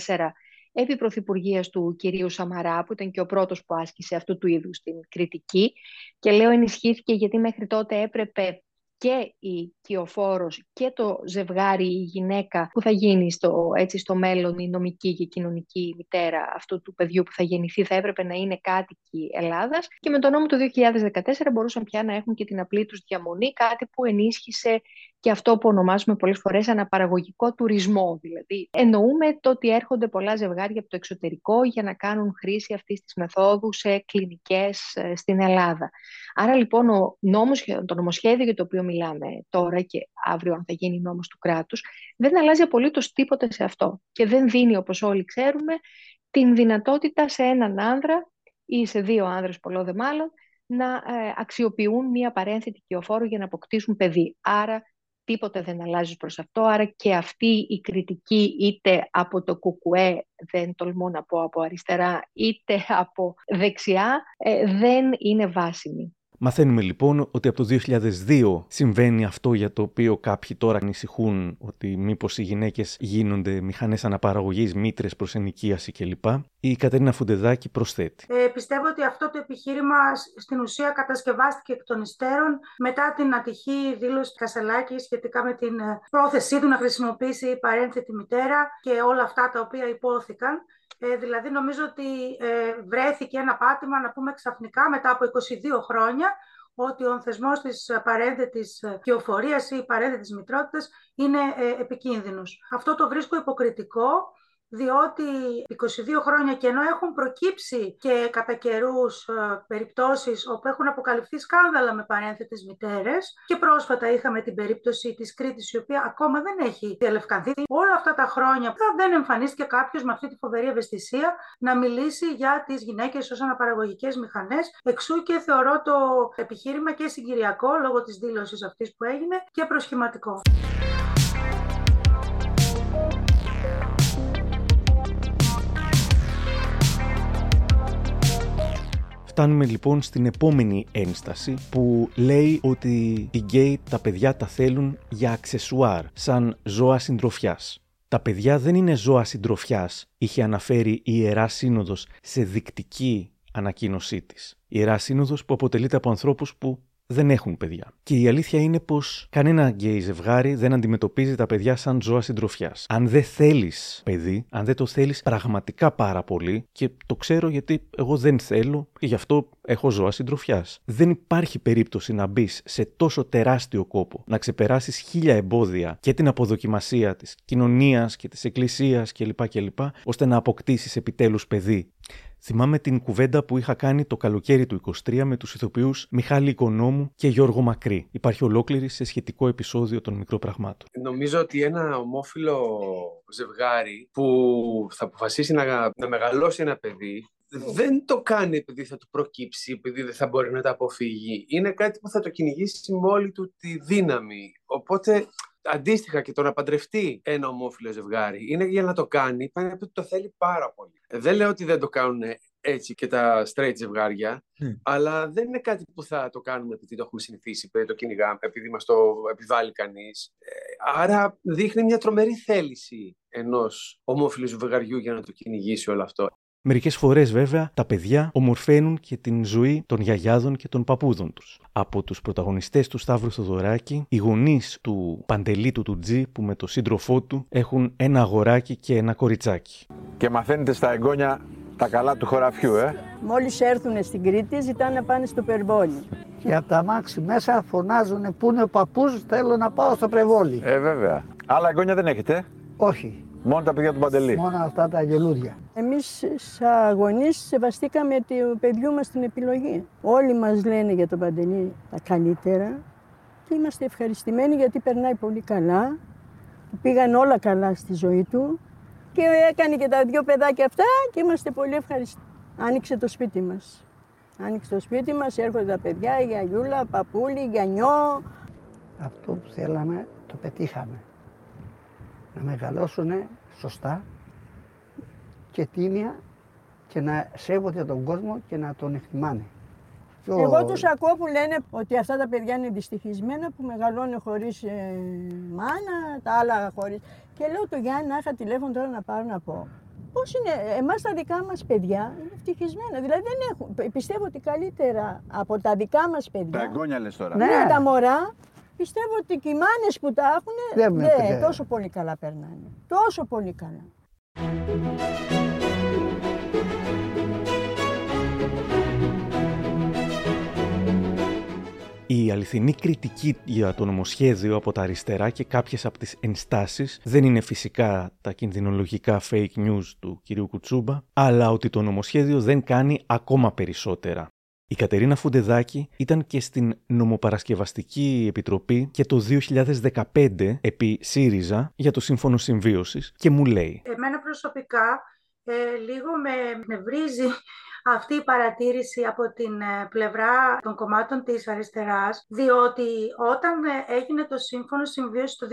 2014 επί πρωθυπουργίας του κυρίου Σαμαρά, που ήταν και ο πρώτος που άσκησε αυτού του είδους την κριτική. Και λέω ενισχύθηκε γιατί μέχρι τότε έπρεπε και η κοιοφόρος και το ζευγάρι, η γυναίκα που θα γίνει στο, έτσι, στο μέλλον η νομική και κοινωνική μητέρα αυτού του παιδιού που θα γεννηθεί θα έπρεπε να είναι κάτοικοι Ελλάδας. Και με τον νόμο του 2014 μπορούσαν πια να έχουν και την απλή τους διαμονή, κάτι που ενίσχυσε και αυτό που ονομάζουμε πολλές φορές αναπαραγωγικό τουρισμό. Δηλαδή εννοούμε το ότι έρχονται πολλά ζευγάρια από το εξωτερικό για να κάνουν χρήση αυτής της μεθόδου σε κλινικές ε, στην Ελλάδα. Άρα λοιπόν ο νόμος, το νομοσχέδιο για το οποίο μιλάμε τώρα και αύριο αν θα γίνει νόμος του κράτους δεν αλλάζει απολύτως τίποτα σε αυτό και δεν δίνει όπως όλοι ξέρουμε την δυνατότητα σε έναν άνδρα ή σε δύο άνδρες πολλό δε μάλλον να ε, αξιοποιούν μία παρένθετη κοιοφόρο για να αποκτήσουν παιδί. Άρα τίποτε δεν αλλάζει προς αυτό, άρα και αυτή η κριτική είτε από το κουκουέ, δεν τολμώ να πω από αριστερά, είτε από δεξιά, ε, δεν είναι βάσιμη.
Μαθαίνουμε λοιπόν ότι από το 2002 συμβαίνει αυτό για το οποίο κάποιοι τώρα ανησυχούν ότι μήπως οι γυναίκες γίνονται μηχανές αναπαραγωγής, μήτρες προς ενοικίαση κλπ. Η Κατερίνα Φουντεδάκη προσθέτει.
Ε, πιστεύω ότι αυτό το επιχείρημα στην ουσία κατασκευάστηκε εκ των υστέρων μετά την ατυχή δήλωση του Κασελάκης σχετικά με την ε, πρόθεσή του να χρησιμοποιήσει παρένθετη μητέρα και όλα αυτά τα οποία υπόθηκαν. Ε, δηλαδή νομίζω ότι ε, βρέθηκε ένα πάτημα να πούμε ξαφνικά μετά από 22 χρόνια ότι ο θεσμός της παρένθετης κυοφορίας ή παρένθετης μητρότητας είναι ε, επικίνδυνος. Αυτό το βρίσκω υποκριτικό διότι 22 χρόνια και ενώ έχουν προκύψει και κατά καιρούς ε, περιπτώσεις όπου έχουν αποκαλυφθεί σκάνδαλα με παρένθετες μητέρες και πρόσφατα είχαμε την περίπτωση της Κρήτης η οποία ακόμα δεν έχει διαλευκανθεί. Όλα αυτά τα χρόνια δεν εμφανίστηκε κάποιος με αυτή τη φοβερή ευαισθησία να μιλήσει για τις γυναίκες ως αναπαραγωγικές μηχανές εξού και θεωρώ το επιχείρημα και συγκυριακό λόγω της δήλωσης αυτής που έγινε και προσχηματικό.
Φτάνουμε λοιπόν στην επόμενη ένσταση που λέει ότι οι γκέι τα παιδιά τα θέλουν για αξεσουάρ, σαν ζώα συντροφιάς. Τα παιδιά δεν είναι ζώα συντροφιάς, είχε αναφέρει η Ιερά Σύνοδος σε δεικτική ανακοίνωσή της. Η Ιερά Σύνοδος που αποτελείται από ανθρώπους που δεν έχουν παιδιά. Και η αλήθεια είναι πως κανένα γκέι ζευγάρι δεν αντιμετωπίζει τα παιδιά σαν ζώα συντροφιάς. Αν δεν θέλεις παιδί, αν δεν το θέλεις πραγματικά πάρα πολύ, και το ξέρω γιατί εγώ δεν θέλω και γι' αυτό έχω ζώα συντροφιάς. Δεν υπάρχει περίπτωση να μπεις σε τόσο τεράστιο κόπο, να ξεπεράσεις χίλια εμπόδια και την αποδοκιμασία της κοινωνίας και της εκκλησίας κλπ. κλπ. ώστε να αποκτήσεις επιτέλους παιδί. Θυμάμαι την κουβέντα που είχα κάνει το καλοκαίρι του 23 με τους ηθοποιούς Μιχάλη Οικονόμου και Γιώργο Μακρύ. Υπάρχει ολόκληρη σε σχετικό επεισόδιο των μικροπραγμάτων.
Νομίζω ότι ένα ομόφυλο ζευγάρι που θα αποφασίσει να, να μεγαλώσει ένα παιδί δεν το κάνει επειδή θα του προκύψει, επειδή δεν θα μπορεί να τα αποφύγει. Είναι κάτι που θα το κυνηγήσει με όλη του τη δύναμη. Οπότε αντίστοιχα και το να παντρευτεί ένα ομόφυλο ζευγάρι είναι για να το κάνει, πάνε επειδή το θέλει πάρα πολύ. Δεν λέω ότι δεν το κάνουν έτσι και τα straight ζευγάρια, αλλά δεν είναι κάτι που θα το κάνουμε επειδή το έχουμε συνηθίσει, επειδή το κυνηγάμε, επειδή μας το επιβάλλει κανείς. Ε, άρα δείχνει μια τρομερή θέληση ενός ομόφυλου ζευγαριού για να το κυνηγήσει όλο αυτό.
Μερικές φορές, βέβαια, τα παιδιά ομορφαίνουν και την ζωή των γιαγιάδων και των παππούδων τους. Από τους πρωταγωνιστές του Σταύρου Θοδωράκη, οι γονείς του Παντελήτου του Τζι, που με το σύντροφό του έχουν ένα αγοράκι και ένα κοριτσάκι.
Και μαθαίνετε στα εγγόνια τα καλά του χωραφιού, ε;
Μόλις έρθουν στην Κρήτη, ζητάνε να πάνε στο Περβόλι.
Και από τα μάξι μέσα φωνάζουν πού είναι ο παππούς, θέλω να πάω στο Περβόλι.
Ε, βέβαια. Άλλα εγγόνια δεν έχετε;
Όχι.
Μόνο τα παιδιά του Παντελή.
Μόνο αυτά τα γελούδια.
Εμείς, σαν γονεί, σεβαστήκαμε το παιδιού μας την επιλογή. Όλοι μας λένε για τον Παντελή τα καλύτερα και είμαστε ευχαριστημένοι γιατί περνάει πολύ καλά. Πήγαν όλα καλά στη ζωή του και έκανε και τα δυο παιδάκια αυτά και είμαστε πολύ ευχαριστημένοι. Άνοιξε το σπίτι μας. Άνοιξε το σπίτι μας, έρχονται τα παιδιά, η γιαγιούλα, παππούλη, γιανιό.
Αυτό που θέλαμε το πετύχαμε να μεγαλώσουν σωστά και τίμια και να σέβονται τον κόσμο και να τον εκτιμάνε.
Εγώ τους ακούω που λένε ότι αυτά τα παιδιά είναι δυστυχισμένα που μεγαλώνουν χωρίς ε, μάνα, τα άλλα χωρίς... Και λέω το Γιάννη να είχα τηλέφωνο τώρα να πάρω να πω. Πώς είναι, εμάς τα δικά μας παιδιά είναι ευτυχισμένα. Δηλαδή δεν έχουν, πιστεύω ότι καλύτερα από τα δικά μας παιδιά.
Τα εγγόνια λες τώρα.
Ναι, τα μωρά Πιστεύω ότι και οι μάνες που τα έχουν δεν, τόσο πολύ καλά περνάνε. Τόσο πολύ καλά.
Η αληθινή κριτική για το νομοσχέδιο από τα αριστερά και κάποιες από τις ενστάσεις δεν είναι φυσικά τα κινδυνολογικά fake news του κυρίου Κουτσούμπα, αλλά ότι το νομοσχέδιο δεν κάνει ακόμα περισσότερα. Η Κατερίνα Φουντεδάκη ήταν και στην νομοπαρασκευαστική επιτροπή και το 2015 επί ΣΥΡΙΖΑ για το Σύμφωνο Συμβίωσης και μου λέει
Εμένα προσωπικά ε, λίγο με νευρίζει αυτή η παρατήρηση από την ε, πλευρά των κομμάτων της αριστεράς, διότι όταν ε, έγινε το Σύμφωνο Συμβίωσης το 2015,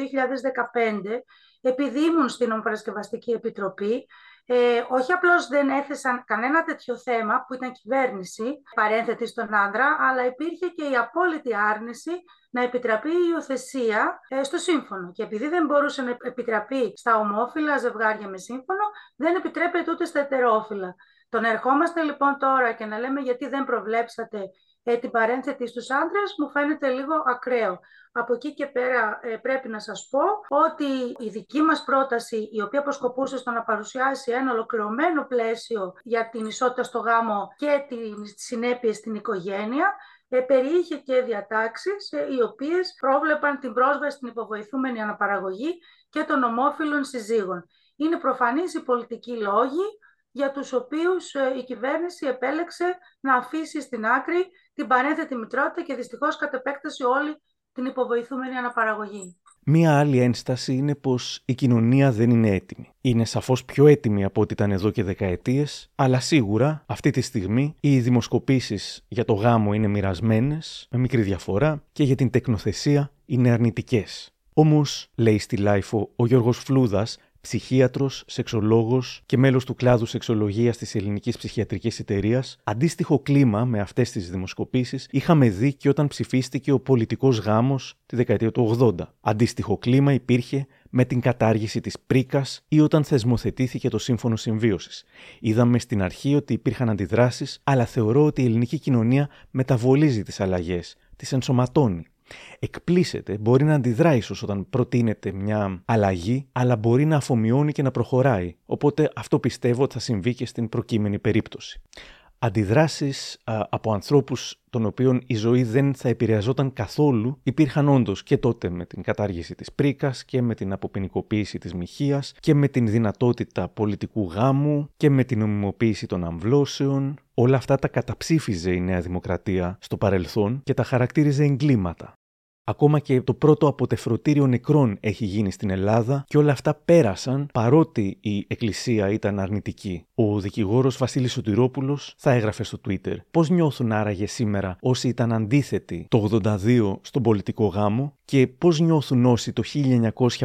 επειδή ήμουν στην Νομοπαρασκευαστική Επιτροπή, ε, όχι απλώς δεν έθεσαν κανένα τέτοιο θέμα που ήταν κυβέρνηση, παρένθετη στον άντρα, αλλά υπήρχε και η απόλυτη άρνηση να επιτραπεί η υιοθεσία ε, στο σύμφωνο. Και επειδή δεν μπορούσε να επιτραπεί στα ομόφυλα ζευγάρια με σύμφωνο, δεν επιτρέπεται ούτε στα ετερόφυλα. Τον ερχόμαστε λοιπόν τώρα και να λέμε γιατί δεν προβλέψατε ε, την παρένθετη στους άντρες μου φαίνεται λίγο ακραίο. Από εκεί και πέρα ε, πρέπει να σας πω ότι η δική μας πρόταση, η οποία αποσκοπούσε στο να παρουσιάσει ένα ολοκληρωμένο πλαίσιο για την ισότητα στο γάμο και τις συνέπειες στην οικογένεια, ε, περιείχε και διατάξεις ε, οι οποίες πρόβλεπαν την πρόσβαση στην υποβοηθούμενη αναπαραγωγή και των ομόφυλων συζύγων. Είναι προφανής οι πολιτικοί λόγοι για τους οποίους ε, η κυβέρνηση επέλεξε να αφήσει στην άκρη την παρένθετη μητρότητα και δυστυχώς κατ' επέκταση όλη την υποβοηθούμενη αναπαραγωγή.
Μία άλλη ένσταση είναι πως η κοινωνία δεν είναι έτοιμη. Είναι σαφώς πιο έτοιμη από ό,τι ήταν εδώ και δεκαετίες, αλλά σίγουρα αυτή τη στιγμή οι δημοσκοπήσεις για το γάμο είναι μοιρασμένες, με μικρή διαφορά, και για την τεκνοθεσία είναι αρνητικές. Όμως, λέει στη LiFO ο Γιώργος Φλούδας, ψυχίατρος, σεξολόγος και μέλος του κλάδου σεξολογίας της Ελληνικής Ψυχιατρικής Εταιρείας, αντίστοιχο κλίμα με αυτές τις δημοσκοπήσεις είχαμε δει και όταν ψηφίστηκε ο πολιτικός γάμος τη δεκαετία του 80. Αντίστοιχο κλίμα υπήρχε με την κατάργηση της πρίκας ή όταν θεσμοθετήθηκε το Σύμφωνο Συμβίωσης. Είδαμε στην αρχή ότι υπήρχαν αντιδράσεις, αλλά θεωρώ ότι η ελληνική κοινωνία μεταβολίζει τις αλλαγές, τις ενσωματώνει. Εκπλήσεται, μπορεί να αντιδρά ίσως όταν προτείνεται μια αλλαγή, αλλά μπορεί να αφομοιώνει και να προχωράει. Οπότε αυτό πιστεύω ότι θα συμβεί και στην προκείμενη περίπτωση αντιδράσεις από ανθρώπους των οποίων η ζωή δεν θα επηρεαζόταν καθόλου υπήρχαν όντως και τότε με την κατάργηση της πρίκας και με την αποποινικοποίηση της μοιχείας και με την δυνατότητα πολιτικού γάμου και με την νομιμοποίηση των αμβλώσεων. Όλα αυτά τα καταψήφιζε η Νέα Δημοκρατία στο παρελθόν και τα χαρακτήριζε εγκλήματα. Ακόμα και το πρώτο αποτεφρωτήριο νεκρών έχει γίνει στην Ελλάδα και όλα αυτά πέρασαν παρότι η Εκκλησία ήταν αρνητική. Ο δικηγόρος Βασίλης Σωτηρόπουλος θα έγραφε στο Twitter πώς νιώθουν άραγε σήμερα όσοι ήταν αντίθετοι το 82 στον πολιτικό γάμο; Και πώς νιώθουν όσοι το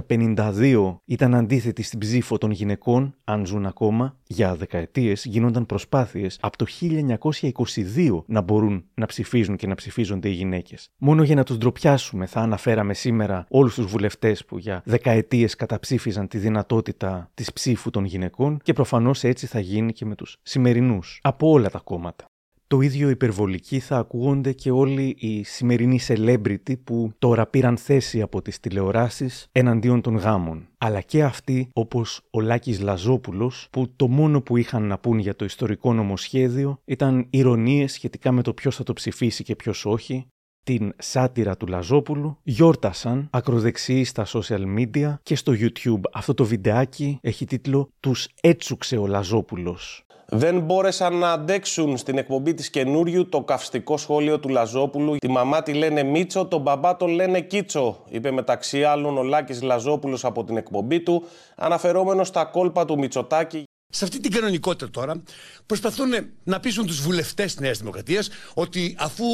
1952 ήταν αντίθετοι στην ψήφο των γυναικών, αν ζουν ακόμα. Για δεκαετίες γίνονταν προσπάθειες από το 1922 να μπορούν να ψηφίζουν και να ψηφίζονται οι γυναίκες. Μόνο για να τους ντροπιάσουμε θα αναφέραμε σήμερα όλους τους βουλευτές που για δεκαετίες καταψήφιζαν τη δυνατότητα της ψήφου των γυναικών και προφανώς έτσι θα γίνει και με τους σημερινούς, από όλα τα κόμματα. Το ίδιο υπερβολικοί θα ακούγονται και όλοι οι σημερινοί celebrity που τώρα πήραν θέση από τις τηλεοράσεις εναντίον των γάμων. Αλλά και αυτοί όπως ο Λάκης Λαζόπουλος που το μόνο που είχαν να πούν για το ιστορικό νομοσχέδιο ήταν ηρωνίες σχετικά με το ποιος θα το ψηφίσει και ποιος όχι, την σάτυρα του Λαζόπουλου, γιόρτασαν ακροδεξιοί στα social media και στο YouTube. Αυτό το βιντεάκι έχει τίτλο «Τους έτσουξε ο Λαζόπουλος».
Δεν μπόρεσαν να αντέξουν στην εκπομπή της καινούριου το καυστικό σχόλιο του Λαζόπουλου. Τη μαμά τη λένε Μίτσο, τον μπαμπά τον λένε Κίτσο, είπε μεταξύ άλλων ο Λάκης Λαζόπουλος από την εκπομπή του, αναφερόμενος στα κόλπα του Μητσοτάκη
σε αυτή την κανονικότητα τώρα προσπαθούν να πείσουν τους βουλευτές της Νέας Δημοκρατίας ότι αφού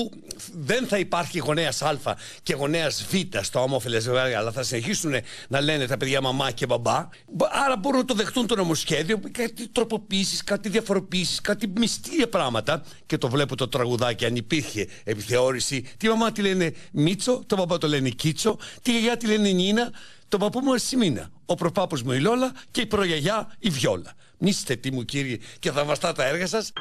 δεν θα υπάρχει γονέας Α και γονέας Β στα ομόφυλα ζευγάρια αλλά θα συνεχίσουν να λένε τα παιδιά μαμά και μπαμπά άρα μπορούν να το δεχτούν το νομοσχέδιο κάτι τροποποίησεις, κάτι διαφοροποίησεις, κάτι μυστήρια πράγματα. Και το βλέπω το τραγουδάκι αν υπήρχε επιθεώρηση. Τη μαμά τη λένε Μίτσο, το μπαμπά το λένε Κίτσο. Τη γιαγιά τη λένε Νίνα το παππού μου Ασημίνα, ο προπάπος μου η Λόλα και η προγιαγιά η Βιόλα. Νίστε τι μου κύριε και θα βαστά τα έργα σας.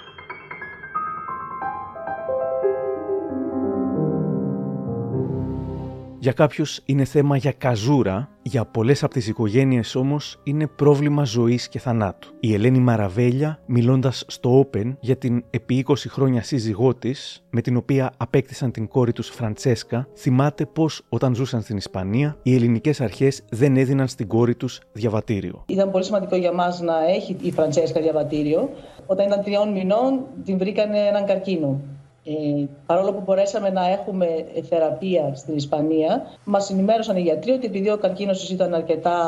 Για κάποιους είναι θέμα για καζούρα, για πολλές από τις οικογένειες όμως είναι πρόβλημα ζωής και θανάτου. Η Ελένη Μαραβέλια, μιλώντας στο Open για την επί 20 χρόνια σύζυγό της, με την οποία απέκτησαν την κόρη τους Φραντσέσκα, θυμάται πως όταν ζούσαν στην Ισπανία, οι ελληνικές αρχές δεν έδιναν στην κόρη τους διαβατήριο.
Ήταν πολύ σημαντικό για μας να έχει η Φραντσέσκα διαβατήριο. Όταν ήταν τριών μηνών, την βρήκανε έναν καρκίνο. Ε, παρόλο που μπορέσαμε να έχουμε θεραπεία στην Ισπανία, μας ενημέρωσαν οι γιατροί ότι επειδή ο καρκίνος ήταν αρκετά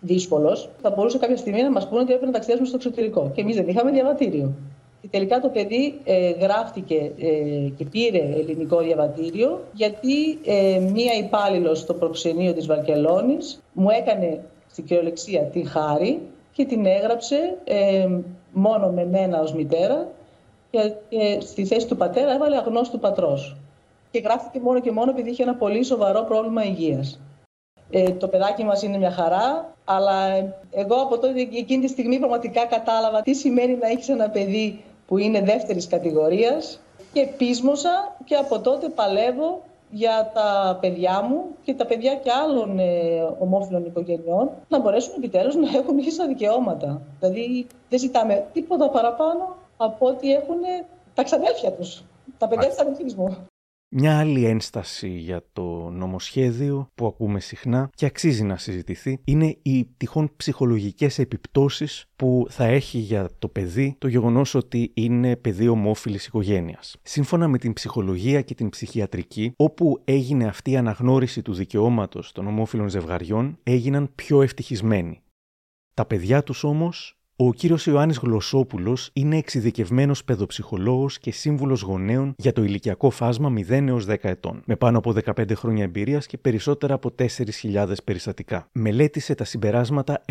δύσκολος, θα μπορούσε κάποια στιγμή να μας πούνε ότι έπρεπε να ταξιδέψουμε στο εξωτερικό. Και εμείς δεν είχαμε διαβατήριο. Και τελικά το παιδί ε, γράφτηκε ε, και πήρε ελληνικό διαβατήριο γιατί ε, μία υπάλληλος στο προξενείο της Βαρκελόνης μου έκανε στην κυριολεξία τη χάρη και την έγραψε ε, μόνο με μένα ως μητέρα και, στη θέση του πατέρα έβαλε αγνώστου πατρός. Και γράφτηκε μόνο και μόνο επειδή είχε ένα πολύ σοβαρό πρόβλημα υγείας. Ε, το παιδάκι μας είναι μια χαρά, αλλά εγώ από τότε εκείνη τη στιγμή πραγματικά κατάλαβα τι σημαίνει να έχεις ένα παιδί που είναι δεύτερης κατηγορίας και πείσμωσα και από τότε παλεύω για τα παιδιά μου και τα παιδιά και άλλων ε, ομόφυλων οικογενειών να μπορέσουν επιτέλους να έχουν ίσα δικαιώματα. Δηλαδή δεν ζητάμε τίποτα παραπάνω από ό,τι έχουν τα ξαδέλφια τους, τα παιδιά της αδελφής μου.
Μια άλλη ένσταση για το νομοσχέδιο που ακούμε συχνά και αξίζει να συζητηθεί είναι οι τυχόν ψυχολογικές επιπτώσεις που θα έχει για το παιδί το γεγονός ότι είναι παιδί ομόφυλης οικογένειας. Σύμφωνα με την ψυχολογία και την ψυχιατρική, όπου έγινε αυτή η αναγνώριση του δικαιώματος των ομόφυλων ζευγαριών, έγιναν πιο ευτυχισμένοι. Τα παιδιά τους όμως Ο κύριος Ιωάννης Γλωσσόπουλος είναι εξειδικευμένος παιδοψυχολόγος και σύμβουλος γονέων για το ηλικιακό φάσμα 0 έως 10 ετών, με πάνω από 15 χρόνια εμπειρίας και περισσότερα από 4.000 περιστατικά. Μελέτησε τα συμπεράσματα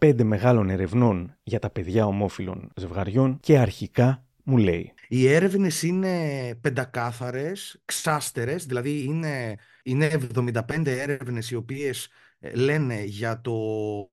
75 μεγάλων ερευνών για τα παιδιά ομόφυλων ζευγαριών και αρχικά μου λέει.
Οι έρευνες είναι πεντακάθαρες, ξάστερες, δηλαδή είναι, είναι 75 έρευνες οι οποίες ε, λένε για το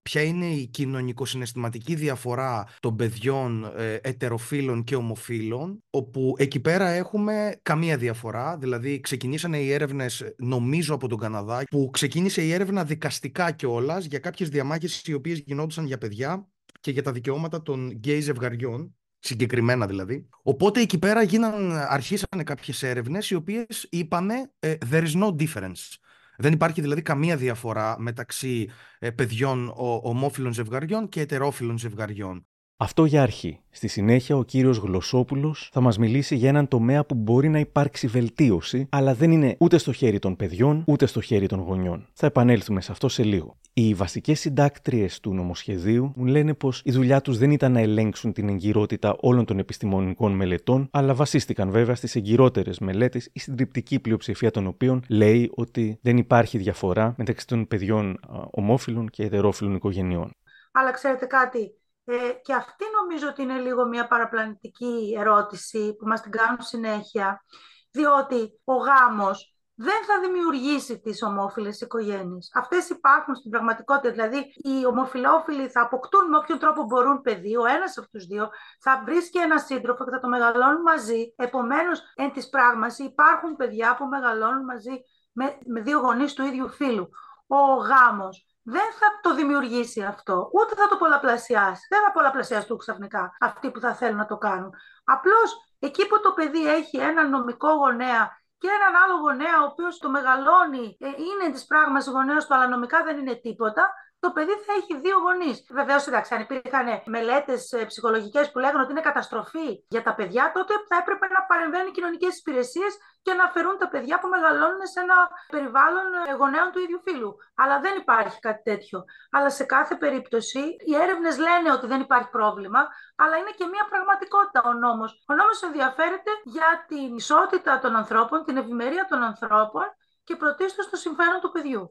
ποια είναι η κοινωνικοσυναισθηματική διαφορά των παιδιών ε, ετεροφίλων και ομοφίλων, όπου εκεί πέρα έχουμε καμία διαφορά, δηλαδή ξεκινήσανε οι έρευνες νομίζω από τον Καναδά, που ξεκίνησε η έρευνα δικαστικά κιόλας για κάποιες διαμάχες οι οποίες γινόντουσαν για παιδιά και για τα δικαιώματα των γκέι ζευγαριών, συγκεκριμένα δηλαδή. Οπότε εκεί πέρα γίναν, αρχίσανε κάποιες έρευνες οι οποίες είπανε ε, «there is no difference». Δεν υπάρχει δηλαδή καμία διαφορά μεταξύ ε, παιδιών ομόφυλων ζευγαριών και ετερόφυλων ζευγαριών.
Αυτό για αρχή. Στη συνέχεια, ο κύριος Γλωσσόπουλος θα μας μιλήσει για έναν τομέα που μπορεί να υπάρξει βελτίωση, αλλά δεν είναι ούτε στο χέρι των παιδιών, ούτε στο χέρι των γονιών. Θα επανέλθουμε σε αυτό σε λίγο. Οι βασικές συντάκτριες του νομοσχεδίου μου λένε πως η δουλειά τους δεν ήταν να ελέγξουν την εγκυρότητα όλων των επιστημονικών μελετών, αλλά βασίστηκαν βέβαια στις εγκυρότερες μελέτες, η συντριπτική πλειοψηφία των οποίων λέει ότι δεν υπάρχει διαφορά μεταξύ των παιδιών ομόφυλων και ετερόφυλων οικογενειών.
Αλλά ξέρετε κάτι, ε, και αυτή νομίζω ότι είναι λίγο μια παραπλανητική ερώτηση που μας την κάνουν συνέχεια, διότι ο γάμος δεν θα δημιουργήσει τις ομόφυλες οικογένειες. Αυτές υπάρχουν στην πραγματικότητα, δηλαδή οι ομοφυλόφιλοι θα αποκτούν με όποιον τρόπο μπορούν παιδί, ο ένας από τους δύο θα βρίσκει ένα σύντροφο και θα το μεγαλώνουν μαζί. Επομένως, εν της πράγμαση υπάρχουν παιδιά που μεγαλώνουν μαζί με, με δύο γονείς του ίδιου φίλου. Ο γάμος δεν θα το δημιουργήσει αυτό, ούτε θα το πολλαπλασιάσει. Δεν θα πολλαπλασιαστούν ξαφνικά αυτοί που θα θέλουν να το κάνουν. Απλώς εκεί που το παιδί έχει ένα νομικό γονέα και έναν άλλο γονέα ο οποίος το μεγαλώνει, ε, είναι της πράγματος γονέας του, αλλά νομικά δεν είναι τίποτα, το παιδί θα έχει δύο γονείς. Βεβαίως, εντάξει, αν υπήρχαν μελέτες ψυχολογικές που λέγανε ότι είναι καταστροφή για τα παιδιά, τότε θα έπρεπε να παρεμβαίνουν οι κοινωνικές υπηρεσίες και να αφαιρούν τα παιδιά που μεγαλώνουν σε ένα περιβάλλον ε, γονέων του ίδιου φίλου. Αλλά δεν υπάρχει κάτι τέτοιο. Αλλά σε κάθε περίπτωση οι έρευνες λένε ότι δεν υπάρχει πρόβλημα, αλλά είναι και μια πραγματικότητα ο νόμος. Ο νόμος ενδιαφέρεται για την ισότητα των ανθρώπων, την ευημερία των ανθρώπων και πρωτίστως το συμφέρον του παιδιού.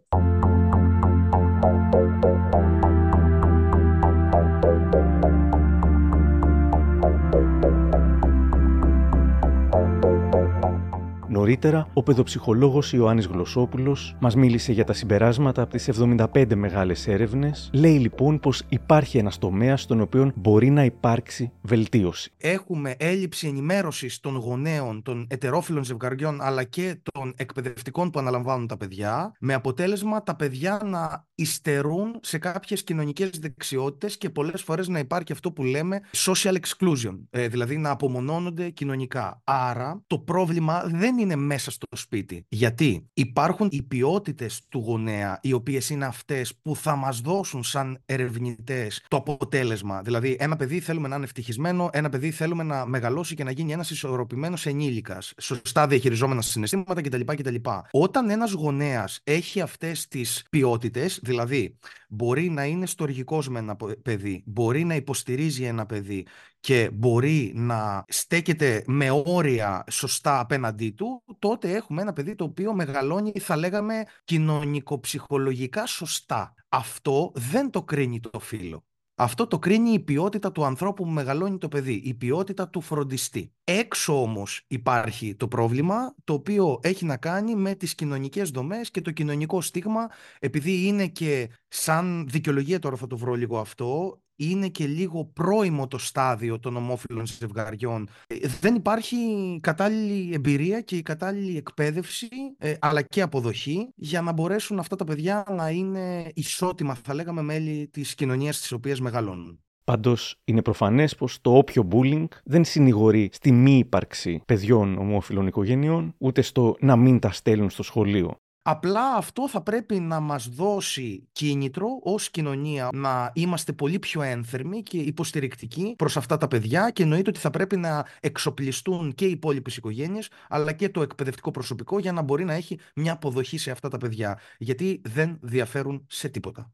Νωρίτερα, ο παιδοψυχολόγος Ιωάννης Γλωσσόπουλος μας μίλησε για τα συμπεράσματα από τις 75 μεγάλες έρευνες. Λέει λοιπόν πως υπάρχει ένας τομέας στον οποίο μπορεί να υπάρξει βελτίωση.
Έχουμε έλλειψη ενημέρωσης των γονέων, των ετερόφιλων ζευγαριών, αλλά και των εκπαιδευτικών που αναλαμβάνουν τα παιδιά, με αποτέλεσμα τα παιδιά να υστερούν σε κάποιες κοινωνικές δεξιότητες και πολλές φορές να υπάρχει αυτό που λέμε social exclusion, ε, δηλαδή να απομονώνονται κοινωνικά. Άρα το πρόβλημα δεν είναι μέσα στο σπίτι. Γιατί υπάρχουν οι ποιότητες του γονέα, οι οποίες είναι αυτές που θα μας δώσουν σαν ερευνητές το αποτέλεσμα. Δηλαδή, ένα παιδί θέλουμε να είναι ευτυχισμένο, ένα παιδί θέλουμε να μεγαλώσει και να γίνει ένας ισορροπημένος ενήλικας, σωστά διαχειριζόμενα συναισθήματα κτλ. κτλ. Όταν ένας γονέας έχει αυτές τις ποιότητες, δηλαδή μπορεί να είναι στοργικός με ένα παιδί, μπορεί να υποστηρίζει ένα παιδί και μπορεί να στέκεται με όρια σωστά απέναντί του, τότε έχουμε ένα παιδί το οποίο μεγαλώνει, θα λέγαμε, κοινωνικοψυχολογικά σωστά. Αυτό δεν το κρίνει το φίλο. Αυτό το κρίνει η ποιότητα του ανθρώπου που μεγαλώνει το παιδί, η ποιότητα του φροντιστή. Έξω όμως υπάρχει το πρόβλημα, το οποίο έχει να κάνει με τις κοινωνικές δομές και το κοινωνικό στίγμα, επειδή είναι και σαν δικαιολογία τώρα θα το βρω λίγο αυτό, είναι και λίγο πρόημο το στάδιο των ομόφυλων ζευγαριών. Ε, δεν υπάρχει κατάλληλη εμπειρία και η κατάλληλη εκπαίδευση, ε, αλλά και αποδοχή, για να μπορέσουν αυτά τα παιδιά να είναι ισότιμα, θα λέγαμε, μέλη της κοινωνίας της οποίας μεγαλώνουν.
Πάντως, είναι προφανές πως το όποιο bullying δεν συνηγορεί στη μη ύπαρξη παιδιών ομόφυλων οικογενειών, ούτε στο να μην τα στέλνουν στο σχολείο.
Απλά αυτό θα πρέπει να μας δώσει κίνητρο ως κοινωνία να είμαστε πολύ πιο ένθερμοι και υποστηρικτικοί προς αυτά τα παιδιά και εννοείται ότι θα πρέπει να εξοπλιστούν και οι υπόλοιπες οικογένειες αλλά και το εκπαιδευτικό προσωπικό για να μπορεί να έχει μια αποδοχή σε αυτά τα παιδιά γιατί δεν διαφέρουν σε τίποτα.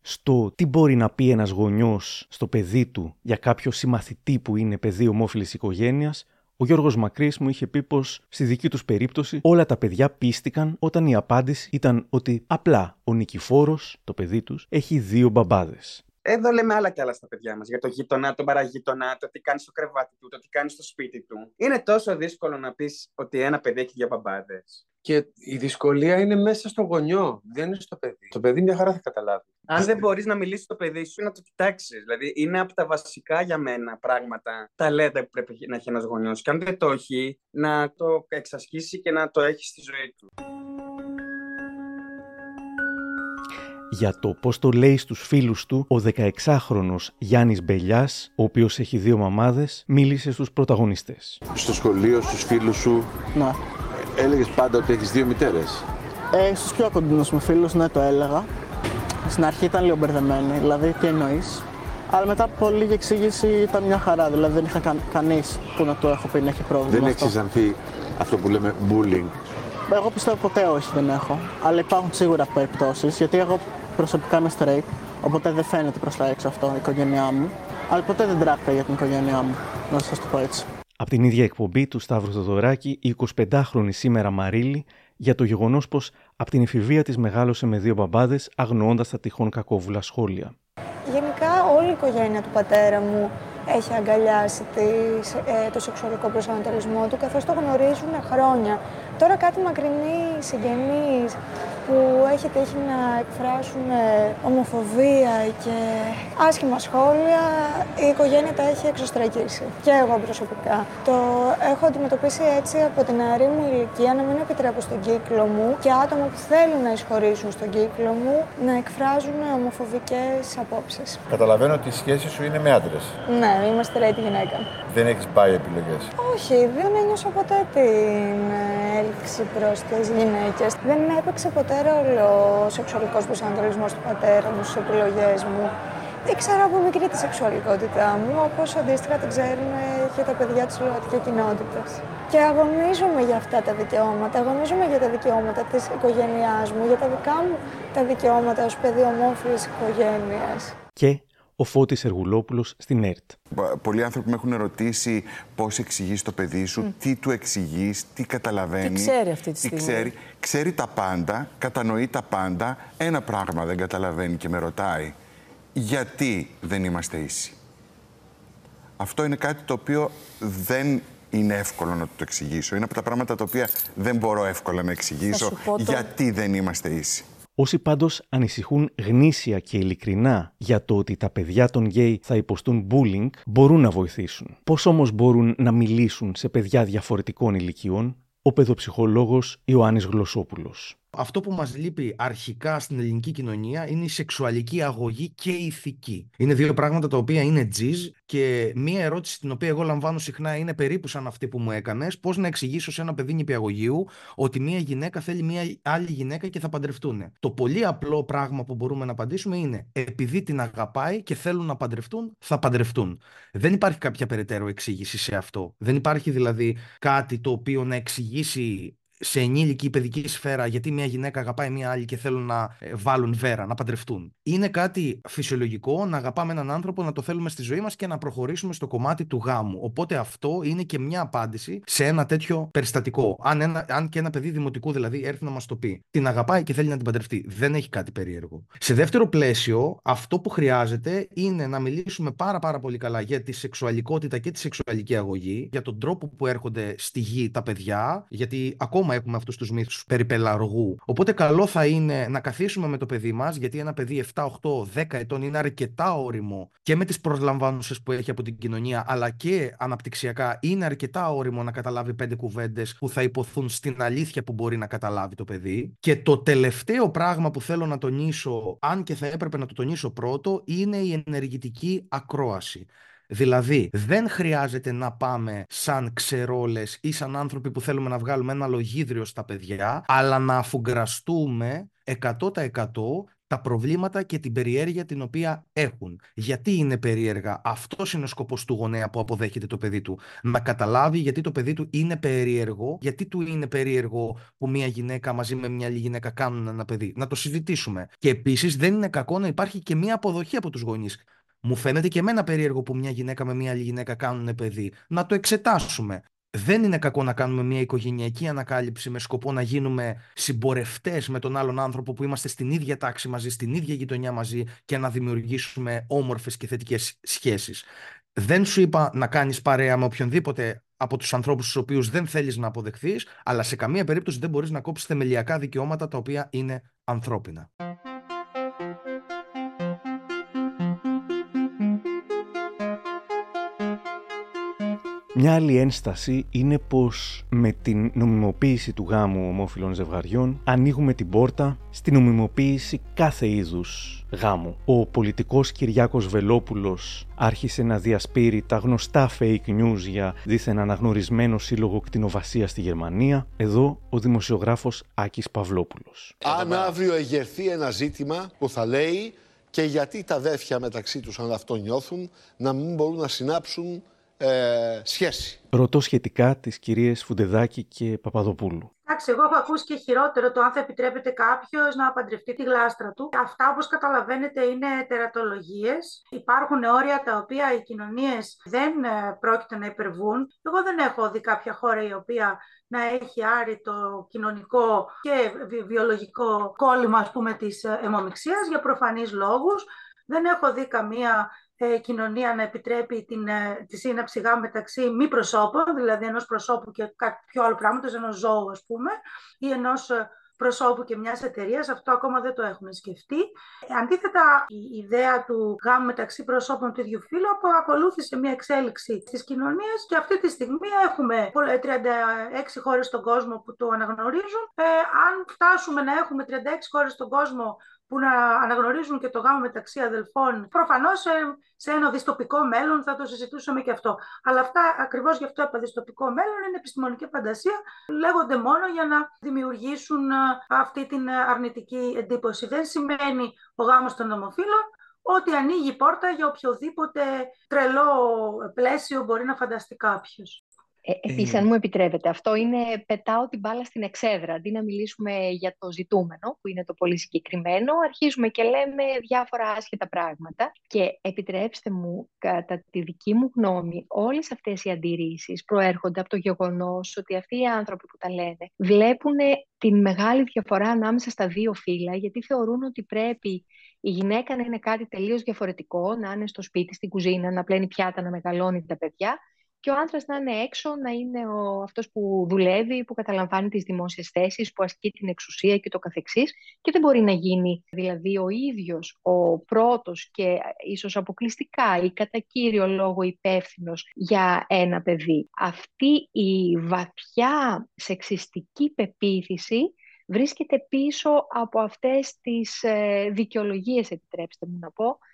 στο τι μπορεί να πει ένας γονιός στο παιδί του για κάποιο συμμαθητή που είναι παιδί ομόφυλης οικογένειας, ο Γιώργος Μακρύς μου είχε πει πως στη δική τους περίπτωση όλα τα παιδιά πίστηκαν όταν η απάντηση ήταν ότι απλά ο Νικηφόρος, το παιδί τους, έχει δύο μπαμπάδες.
Εδώ λέμε άλλα κι άλλα στα παιδιά μας. Για το γείτονα, τον παραγείτονα, το τι κάνει στο κρεβάτι του, το τι κάνει στο σπίτι του. Είναι τόσο δύσκολο να πεις ότι ένα παιδί έχει δύο μπαμπάδες.
Και η δυσκολία είναι μέσα στο γονιό, δεν είναι στο παιδί. Το παιδί μια χαρά θα καταλάβει.
Αν δεν μπορείς να μιλήσεις στο παιδί σου, να το κοιτάξεις. Δηλαδή, είναι από τα βασικά για μένα πράγματα, ταλέντα που πρέπει να έχει ένας γονιός. Και αν δεν το έχει, να το εξασκήσει και να το έχει στη ζωή του.
για το πώς το λέει στους φίλους του ο 16χρονος Γιάννης Μπελιάς, ο οποίος έχει δύο μαμάδες, μίλησε στους πρωταγωνιστές.
Στο σχολείο, στους φίλους σου,
Ναι.
Έλεγες πάντα ότι έχεις δύο μητέρες.
Ε, στους πιο κοντινούς μου φίλους, ναι, το έλεγα. Στην αρχή ήταν λίγο μπερδεμένοι, δηλαδή τι εννοείς. Αλλά μετά από λίγη εξήγηση ήταν μια χαρά, δηλαδή δεν είχα κα, κανείς που να του έχω πει να έχει πρόβλημα
Δεν
αυτό.
έχεις αισθανθεί αυτό που λέμε bullying;
Εγώ πιστεύω ποτέ όχι δεν έχω. Αλλά υπάρχουν σίγουρα περιπτώσεις, γιατί εγώ προσωπικά είμαι straight, οπότε δεν φαίνεται προς τα έξω αυτό η οικογένειά μου. Αλλά ποτέ δεν τράχτηκα για την οικογένειά μου, να σας το πω έτσι.
Από την ίδια εκπομπή του Σταύρου Θοδωράκη, η 25χρονη σήμερα Μαρίλη για το γεγονός πως από την εφηβεία της μεγάλωσε με δύο μπαμπάδες αγνοώντας τα τυχόν κακόβουλα σχόλια.
Γενικά όλη η οικογένεια του πατέρα μου έχει αγκαλιάσει τις, ε, το σεξουαλικό προσανατολισμό του καθώς το γνωρίζουν χρόνια. Τώρα κάτι μακρινοί συγγενείς που έχει τύχει να εκφράσουν ε, ομοφοβία και άσχημα σχόλια, η οικογένεια τα έχει εξωστραγγίσει. Και εγώ προσωπικά. Το έχω αντιμετωπίσει έτσι από την νεαρή μου ηλικία να μην επιτρέπω στον κύκλο μου και άτομα που θέλουν να εισχωρήσουν στον κύκλο μου να εκφράζουν ομοφοβικές απόψεις.
Καταλαβαίνω ότι η σχέση σου είναι με άντρες.
Ναι, είμαι straight γυναίκα.
Δεν έχεις πάει επιλογές.
Όχι, δεν ένιωσα ποτέ την ε, έλξη προς τις γυναίκες. Δεν έπαιξε ποτέ ρόλο ο σεξουαλικός προσανατολισμός του πατέρα μου στις επιλογές μου. Ήξερα από μικρή τη σεξουαλικότητά μου, όπως αντίστοιχα την ξέρουν και τα παιδιά της ΛΟΑΤΚΙ κοινότητας. Και αγωνίζομαι για αυτά τα δικαιώματα. Αγωνίζομαι για τα δικαιώματα της οικογένειάς μου, για τα δικά μου τα δικαιώματα ως παιδί ομόφυλης οικογένειας.
Και ο Φώτης Εργουλόπουλος στην ΕΡΤ.
Πα- Πολλοί άνθρωποι με έχουν ερωτήσει πώς εξηγείς το παιδί σου, τι του εξηγείς, τι καταλαβαίνει.
Τι ξέρει αυτή τη
τι
στιγμή.
ξέρει. Ξέρει τα πάντα, κατανοεί τα πάντα. Ένα πράγμα δεν καταλαβαίνει και με ρωτάει. Γιατί δεν είμαστε ίσοι. Αυτό είναι κάτι το οποίο δεν είναι εύκολο να του το εξηγήσω. Είναι από τα πράγματα τα οποία δεν μπορώ εύκολα να εξηγήσω
σου πω το-
γιατί δεν είμαστε ίσοι.
Όσοι πάντως ανησυχούν γνήσια και ειλικρινά για το ότι τα παιδιά των γκέι θα υποστούν bullying, μπορούν να βοηθήσουν. Πώς όμως μπορούν να μιλήσουν σε παιδιά διαφορετικών ηλικιών, ο παιδοψυχολόγος Ιωάννης Γλωσσόπουλος.
Αυτό που μας λείπει αρχικά στην ελληνική κοινωνία είναι η σεξουαλική αγωγή και η ηθική. Είναι δύο πράγματα τα οποία είναι τζιζ και μία ερώτηση την οποία εγώ λαμβάνω συχνά είναι περίπου σαν αυτή που μου έκανες, πώς να εξηγήσω σε ένα παιδί νηπιαγωγείου ότι μία γυναίκα θέλει μία άλλη γυναίκα και θα παντρευτούν. Το πολύ απλό πράγμα που μπορούμε να απαντήσουμε είναι επειδή την αγαπάει και θέλουν να παντρευτούν, θα παντρευτούν. Δεν υπάρχει κάποια περαιτέρω εξήγηση σε αυτό. Δεν υπάρχει δηλαδή κάτι το οποίο να εξηγήσει σε ενήλικη ή παιδική σφαίρα γιατί μια γυναίκα αγαπάει μια άλλη και θέλουν να ε, βάλουν βέρα, να παντρευτούν. Είναι κάτι φυσιολογικό να αγαπάμε έναν άνθρωπο, να το θέλουμε στη ζωή μας και να προχωρήσουμε στο κομμάτι του γάμου. Οπότε αυτό είναι και μια απάντηση σε ένα τέτοιο περιστατικό. Αν, ένα, αν και ένα παιδί δημοτικού δηλαδή έρθει να μας το πει, την αγαπάει και θέλει να την παντρευτεί. Δεν έχει κάτι περίεργο. Σε δεύτερο πλαίσιο, αυτό που χρειάζεται είναι να μιλήσουμε πάρα πάρα πολύ καλά για τη σεξουαλικότητα και τη σεξουαλική αγωγή, για τον τρόπο που έρχονται στη γη τα παιδιά, γιατί ακόμα έχουμε αυτούς τους μύθους περί πελαργού. Οπότε καλό θα είναι να καθίσουμε με το παιδί μας, γιατί ένα παιδί 7, 8, 10 ετών είναι αρκετά όριμο και με τις προσλαμβάνουσες που έχει από την κοινωνία, αλλά και αναπτυξιακά είναι αρκετά όριμο να καταλάβει πέντε κουβέντες που θα υποθούν στην αλήθεια που μπορεί να καταλάβει το παιδί. Και το τελευταίο πράγμα που θέλω να τονίσω, αν και θα έπρεπε να το τονίσω πρώτο, είναι η ενεργητική ακρόαση. Δηλαδή, δεν χρειάζεται να πάμε σαν ξερόλες ή σαν άνθρωποι που θέλουμε να βγάλουμε ένα λογίδριο στα παιδιά, αλλά να αφουγκραστούμε 100% τα προβλήματα και την περιέργεια την οποία έχουν. Γιατί είναι περίεργα; Αυτός είναι ο σκοπός του γονέα που αποδέχεται το παιδί του. Να καταλάβει γιατί το παιδί του είναι περίεργο, γιατί του είναι περίεργο που μια γυναίκα μαζί με μια άλλη γυναίκα κάνουν ένα παιδί. Να το συζητήσουμε. Και επίσης δεν είναι κακό να υπάρχει και μια αποδοχή από τους γονείς. Μου φαίνεται και εμένα περίεργο που μια γυναίκα με μια άλλη γυναίκα κάνουν παιδί. Να το εξετάσουμε. Δεν είναι κακό να κάνουμε μια οικογενειακή ανακάλυψη με σκοπό να γίνουμε συμπορευτές με τον άλλον άνθρωπο που είμαστε στην ίδια τάξη μαζί, στην ίδια γειτονιά μαζί και να δημιουργήσουμε όμορφες και θετικές σχέσεις. Δεν σου είπα να κάνεις παρέα με οποιονδήποτε από τους ανθρώπους του οποίους δεν θέλεις να αποδεχθείς, αλλά σε καμία περίπτωση δεν μπορείς να κόψεις θεμελιακά δικαιώματα τα οποία είναι ανθρώπινα.
Μια άλλη ένσταση είναι πως με την νομιμοποίηση του γάμου ομόφυλων ζευγαριών ανοίγουμε την πόρτα στην νομιμοποίηση κάθε είδους γάμου. Ο πολιτικός Κυριάκος Βελόπουλος άρχισε να διασπείρει τα γνωστά fake news για δίθεν αναγνωρισμένο σύλλογο κτηνοβασία στη Γερμανία. Εδώ ο δημοσιογράφος Άκης Παυλόπουλος.
Αν αύριο εγερθεί ένα ζήτημα που θα λέει και γιατί τα αδέρφια μεταξύ τους αν αυτό νιώθουν να μην μπορούν να συνάψουν ε, σχέση.
Ρωτώ σχετικά τις κυρίες Φουντεδάκη και Παπαδοπούλου.
Εντάξει, εγώ έχω ακούσει και χειρότερο το αν θα επιτρέπεται κάποιος να παντρευτεί τη γλάστρα του. Αυτά, όπως καταλαβαίνετε, είναι τερατολογίες. Υπάρχουν όρια τα οποία οι κοινωνίες δεν ε, πρόκειται να υπερβούν. Εγώ δεν έχω δει κάποια χώρα η οποία να έχει άρει το κοινωνικό και βιολογικό κόλλημα, ας πούμε, της ε, αιμομηξίας για προφανείς λόγους. Δεν έχω δει καμία ε, κοινωνία να επιτρέπει την, ε, τη σύναψη γάμου μεταξύ μη προσώπων, δηλαδή ενός προσώπου και κάτι πιο άλλο πράγματος, ενός ζώου ας πούμε, ή ενός ε, προσώπου και μιας εταιρείας, αυτό ακόμα δεν το έχουμε σκεφτεί. Αντίθετα, η ιδέα του γάμου μεταξύ προσώπων του ίδιου φύλου ακολούθησε μια εξέλιξη στις κοινωνίες και αυτή τη στιγμή έχουμε 36 χώρες στον κόσμο που το αναγνωρίζουν. Ε, αν φτάσουμε να έχουμε 36 χώρες στον κόσμο που να αναγνωρίζουν και το γάμο μεταξύ αδελφών. Προφανώς σε, σε ένα δυστοπικό μέλλον θα το συζητούσαμε και αυτό. Αλλά αυτά ακριβώς γι' αυτό το δυστοπικό μέλλον είναι επιστημονική φαντασία. Λέγονται μόνο για να δημιουργήσουν αυτή την αρνητική εντύπωση. Δεν σημαίνει ο γάμος των ομοφύλων ότι ανοίγει πόρτα για οποιοδήποτε τρελό πλαίσιο μπορεί να φανταστεί κάποιος.
Ε, Επίση, αν μου επιτρέπετε, αυτό είναι πετάω την μπάλα στην εξέδρα. Αντί να μιλήσουμε για το ζητούμενο, που είναι το πολύ συγκεκριμένο, αρχίζουμε και λέμε διάφορα άσχετα πράγματα. Και επιτρέψτε μου, κατά τη δική μου γνώμη, όλες αυτές οι αντιρρήσεις προέρχονται από το γεγονός ότι αυτοί οι άνθρωποι που τα λένε βλέπουν την μεγάλη διαφορά ανάμεσα στα δύο φύλλα, γιατί θεωρούν ότι πρέπει η γυναίκα να είναι κάτι τελείως διαφορετικό, να είναι στο σπίτι, στην κουζίνα, να πλένει πιάτα, να μεγαλώνει τα παιδιά και ο άντρας να είναι έξω, να είναι ο, αυτός που δουλεύει, που καταλαμβάνει τις δημόσιες θέσεις, που ασκεί την εξουσία και το καθεξής και δεν μπορεί να γίνει δηλαδή ο ίδιος ο πρώτος και ίσως αποκλειστικά ή κατά κύριο λόγο υπεύθυνος για ένα παιδί. Αυτή η βαθιά σεξιστική πεποίθηση βρίσκεται πίσω από αυτές τις ε, δικαιολογίες, επιτρέψτε μου να πω, ε,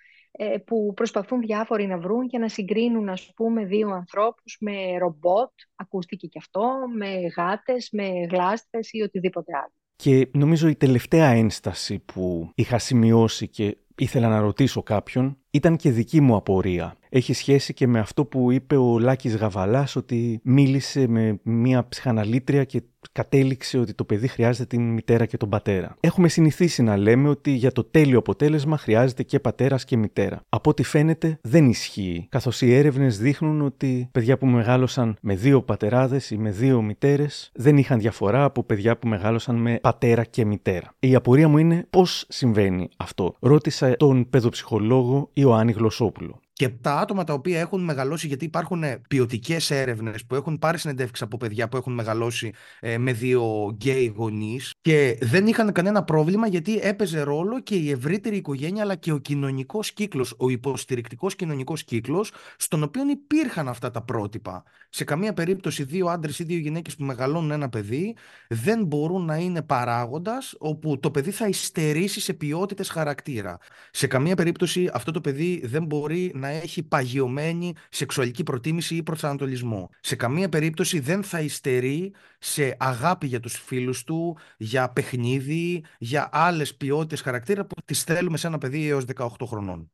που προσπαθούν διάφοροι να βρουν για να συγκρίνουν ας πούμε δύο ανθρώπους με ρομπότ, ακούστηκε και αυτό, με γάτες, με γλάστρες ή οτιδήποτε άλλο.
Και νομίζω η τελευταία ένσταση που είχα σημειώσει και ήθελα να ρωτήσω κάποιον ήταν και δική μου απορία. Έχει σχέση και με αυτό που είπε ο Λάκης Γαβαλάς ότι μίλησε με μια ψυχαναλήτρια και κατέληξε ότι το παιδί χρειάζεται την μητέρα και τον πατέρα. Έχουμε συνηθίσει να λέμε ότι για το τέλειο αποτέλεσμα χρειάζεται και πατέρας και μητέρα. Από ό,τι φαίνεται δεν ισχύει, καθώς οι έρευνες δείχνουν ότι παιδιά που μεγάλωσαν με δύο πατεράδες ή με δύο μητέρες δεν είχαν διαφορά από παιδιά που μεγάλωσαν με πατέρα και μητέρα. Η απορία μου είναι πώς συμβαίνει αυτό; Ρώτησα τον παιδοψυχολόγο Ιωάννη Γλωσσόπουλο.
Και τα άτομα τα οποία έχουν μεγαλώσει, γιατί υπάρχουν ποιοτικές έρευνες που έχουν πάρει συνεντεύξεις από παιδιά που έχουν μεγαλώσει ε, με δύο γκέι γονείς και δεν είχαν κανένα πρόβλημα γιατί έπαιζε ρόλο και η ευρύτερη οικογένεια αλλά και ο κοινωνικός κύκλος, ο υποστηρικτικός κοινωνικός κύκλος, στον οποίο υπήρχαν αυτά τα πρότυπα. Σε καμία περίπτωση δύο άντρες ή δύο γυναίκες που μεγαλώνουν ένα παιδί δεν μπορούν να είναι παράγοντας όπου το παιδί θα υστερήσει σε ποιότητες χαρακτήρα. Σε καμία περίπτωση αυτό το παιδί δεν μπορεί να να έχει παγιωμένη σεξουαλική προτίμηση ή προσανατολισμό. Σε καμία περίπτωση δεν θα υστερεί σε αγάπη για τους φίλους του, για παιχνίδι, για άλλες ποιότητες χαρακτήρα που τις θέλουμε σε ένα παιδί έως 18 χρονών.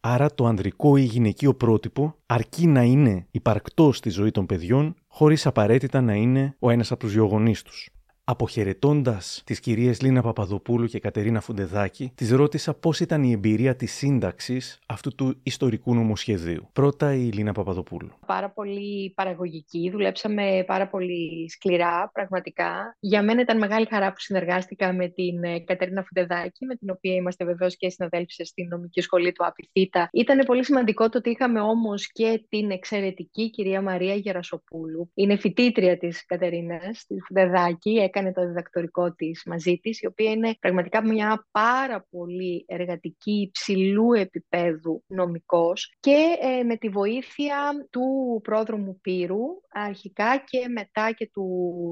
Άρα το ανδρικό ή γυναικείο πρότυπο αρκεί να είναι υπαρκτός στη ζωή των παιδιών, χωρίς απαραίτητα να είναι ο ένας από τους δύο γονείς τους. Αποχαιρετώντας τις κυρίες Λίνα Παπαδοπούλου και Κατερίνα Φουντεδάκη, τι ρώτησα πώς ήταν η εμπειρία της σύνταξης αυτού του ιστορικού νομοσχεδίου. Πρώτα η Λίνα Παπαδοπούλου.
Πάρα πολύ παραγωγική, δουλέψαμε πάρα πολύ σκληρά, πραγματικά. Για μένα ήταν μεγάλη χαρά που συνεργάστηκα με την ε, Κατερίνα Φουντεδάκη, με την οποία είμαστε βεβαίως και συναδέλφοι στην νομική σχολή του Απιθύτα. Ήταν πολύ σημαντικό το ότι είχαμε όμως και την εξαιρετική κυρία Μαρία Γερασοπούλου. Είναι φοιτήτρια της Κατερίνας, της Φουντεδάκη, έκανε το διδακτορικό της μαζί της, η οποία είναι πραγματικά μια πάρα πολύ εργατική, υψηλού επίπεδου νομικός και ε, με τη βοήθεια του πρόδρομου Πύρου, αρχικά και μετά και του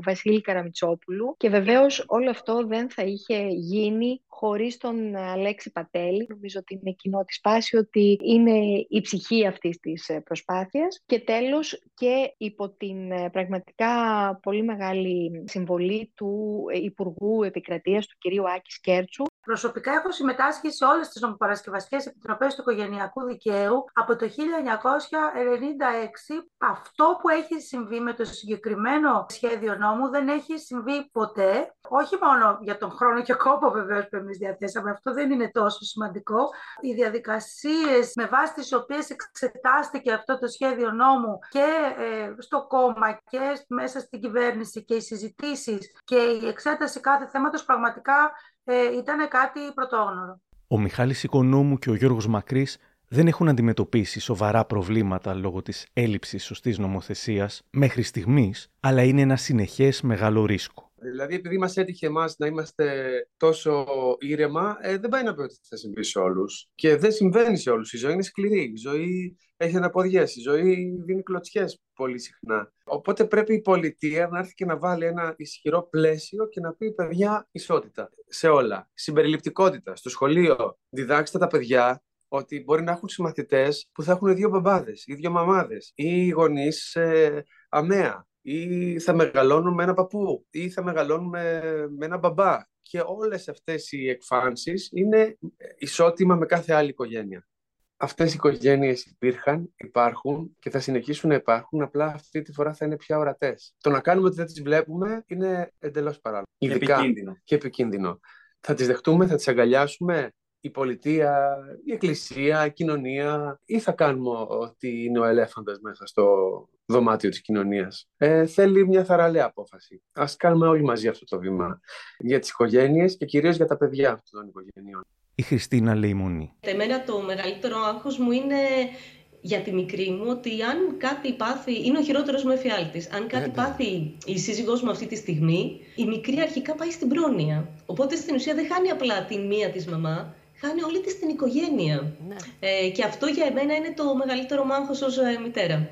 Βασίλη Καραμιτσόπουλου και βεβαίως όλο αυτό δεν θα είχε γίνει χωρίς τον Αλέξη Πατέλη. Νομίζω ότι είναι κοινό της πάση ότι είναι η ψυχή αυτής της ε, προσπάθειας και τέλος και υπό την ε, πραγματικά πολύ μεγάλη συμβολή του Υπουργού Επικρατείας, του κυρίου Άκη Σκέρτσου.
Προσωπικά έχω συμμετάσχει σε όλες τις νομοπαρασκευαστικές επιτροπές του οικογενειακού δικαίου από το 1996. Αυτό που έχει συμβεί με το συγκεκριμένο σχέδιο νόμου δεν έχει συμβεί ποτέ. Όχι μόνο για τον χρόνο και κόπο βεβαίως που εμείς διαθέσαμε, αυτό δεν είναι τόσο σημαντικό. Οι διαδικασίες με βάση τις οποίες εξετάστηκε αυτό το σχέδιο νόμου και ε, στο κόμμα και μέσα στην κυβέρνηση και οι συζητήσεις και η εξέταση κάθε θέματος πραγματικά ε, ήταν κάτι πρωτόγνωρο.
Ο Μιχάλης Οικονόμου και ο Γιώργος Μακρύς δεν έχουν αντιμετωπίσει σοβαρά προβλήματα λόγω της έλλειψης σωστής νομοθεσίας μέχρι στιγμής, αλλά είναι ένα συνεχές μεγάλο ρίσκο.
Δηλαδή, επειδή μας έτυχε εμάς να είμαστε τόσο ήρεμα, ε, δεν πάει να πει ότι θα συμβεί σε όλους. Και δεν συμβαίνει σε όλους. Η ζωή είναι σκληρή. Η ζωή έχει αναποδιές. Η ζωή δίνει κλωτσιές πολύ συχνά. Οπότε πρέπει η πολιτεία να έρθει και να βάλει ένα ισχυρό πλαίσιο και να πει παιδιά ισότητα σε όλα. Συμπεριληπτικότητα. Στο σχολείο διδάξτε τα παιδιά ότι μπορεί να έχουν συμμαθητές που θα έχουν δύο μπαμπάδες ή δύο μαμάδες ή γονείς ε, αμαία ή θα μεγαλώνουν με ένα παππού ή θα μεγαλώνουν με, με ένα μπαμπά. Και όλες αυτές οι εκφάνσεις είναι ισότιμα με κάθε άλλη οικογένεια. Αυτές οι οικογένειες υπήρχαν, υπάρχουν και θα συνεχίσουν να υπάρχουν, απλά αυτή τη φορά θα είναι πια ορατές. Το να κάνουμε ότι δεν τις βλέπουμε είναι εντελώς παράλογο.
Ειδικά επικίνδυνο.
Και επικίνδυνο. Θα τις δεχτούμε, θα τις αγκαλιάσουμε, η πολιτεία, η εκκλησία, η κοινωνία ή θα κάνουμε ότι είναι ο ελέφαντας μέσα στο δωμάτιο της κοινωνίας. Ε, θέλει μια θαραλέα απόφαση. Ας κάνουμε όλοι μαζί αυτό το βήμα για τις οικογένειες και κυρίως για τα παιδιά αυτών των οικογενειών.
Η Χριστίνα Λεϊμονή.
Εμένα το μεγαλύτερο άγχος μου είναι για τη μικρή μου ότι αν κάτι πάθει, είναι ο χειρότερος μου εφιάλτης, αν κάτι ναι, ναι. πάθει η σύζυγός μου αυτή τη στιγμή, η μικρή αρχικά πάει στην πρόνοια. Οπότε στην ουσία δεν χάνει απλά τη μία της μαμά, χάνει όλη της την οικογένεια. Ναι. Ε, και αυτό για εμένα είναι το μεγαλύτερο μάγχος ως ε, μητέρα.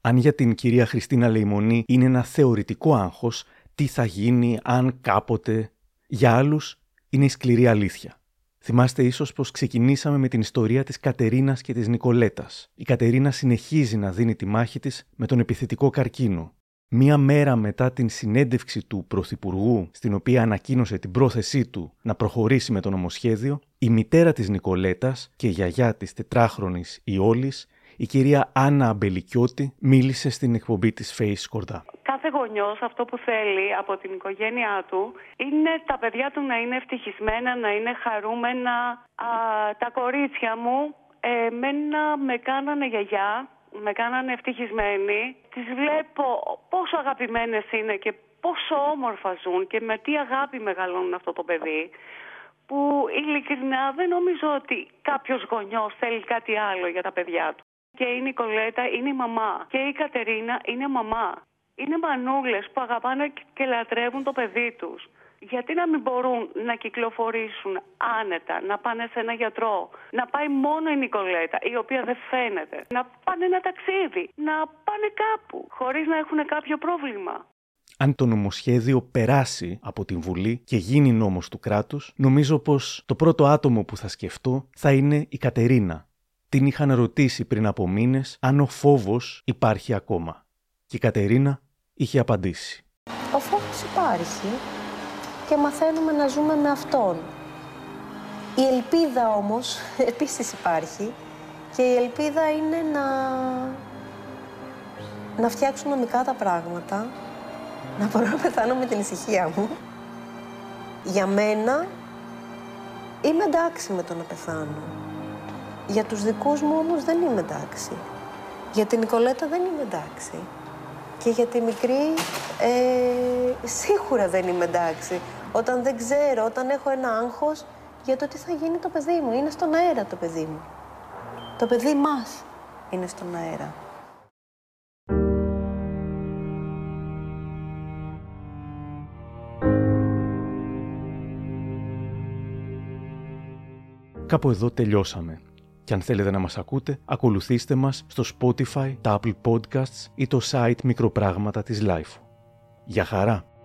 Αν για την κυρία Χριστίνα Λεϊμονή είναι ένα θεωρητικό άγχος, τι θα γίνει αν κάποτε για άλλους είναι η σκληρή αλήθεια; Θυμάστε ίσως πως ξεκινήσαμε με την ιστορία της Κατερίνας και της Νικολέτας. Η Κατερίνα συνεχίζει να δίνει τη μάχη της με τον επιθετικό καρκίνο. Μία μέρα μετά την συνέντευξη του Πρωθυπουργού, στην οποία ανακοίνωσε την πρόθεσή του να προχωρήσει με το νομοσχέδιο, η μητέρα της Νικολέτας και η γιαγιά της τετράχρονης Ιόλης, η κυρία Άννα Αμπελικιώτη, μίλησε στην εκπομπή της Face Κορδά.
Κάθε γονιός αυτό που θέλει από την οικογένειά του είναι τα παιδιά του να είναι ευτυχισμένα, να είναι χαρούμενα. Α, τα κορίτσια μου εμένα με κάνανε γιαγιά, με κάνανε ευτυχισμένοι. Τις βλέπω πόσο αγαπημένες είναι και πόσο όμορφα ζουν και με τι αγάπη μεγαλώνουν αυτό το παιδί που ειλικρινά δεν νομίζω ότι κάποιος γονιός θέλει κάτι άλλο για τα παιδιά του. Και η Νικολέτα είναι η μαμά και η Κατερίνα είναι μαμά. Είναι μανούλες που αγαπάνε και λατρεύουν το παιδί τους γιατί να μην μπορούν να κυκλοφορήσουν άνετα, να πάνε σε ένα γιατρό, να πάει μόνο η Νικολέτα, η οποία δεν φαίνεται, να πάνε ένα ταξίδι, να πάνε κάπου, χωρίς να έχουν κάποιο πρόβλημα.
Αν το νομοσχέδιο περάσει από την Βουλή και γίνει νόμος του κράτους, νομίζω πως το πρώτο άτομο που θα σκεφτώ θα είναι η Κατερίνα. Την είχαν ρωτήσει πριν από μήνες αν ο φόβος υπάρχει ακόμα. Και η Κατερίνα είχε απαντήσει.
Ο φόβος υπάρχει και μαθαίνουμε να ζούμε με αυτόν. Η ελπίδα όμως επίσης υπάρχει και η ελπίδα είναι να, να φτιάξουν νομικά τα πράγματα, να μπορώ να πεθάνω με την ησυχία μου. Για μένα είμαι εντάξει με το να πεθάνω. Για τους δικούς μου όμως δεν είμαι εντάξει. Για την Νικολέτα δεν είμαι εντάξει. Και για τη μικρή ε, σίγουρα δεν είμαι εντάξει. Όταν δεν ξέρω, όταν έχω ένα άγχος για το τι θα γίνει το παιδί μου. Είναι στον αέρα το παιδί μου. Το παιδί μας είναι στον αέρα.
Κάπου εδώ τελειώσαμε. Και αν θέλετε να μας ακούτε, ακολουθήστε μας στο Spotify, τα Apple Podcasts ή το site Μικροπράγματα της Life. Για χαρά!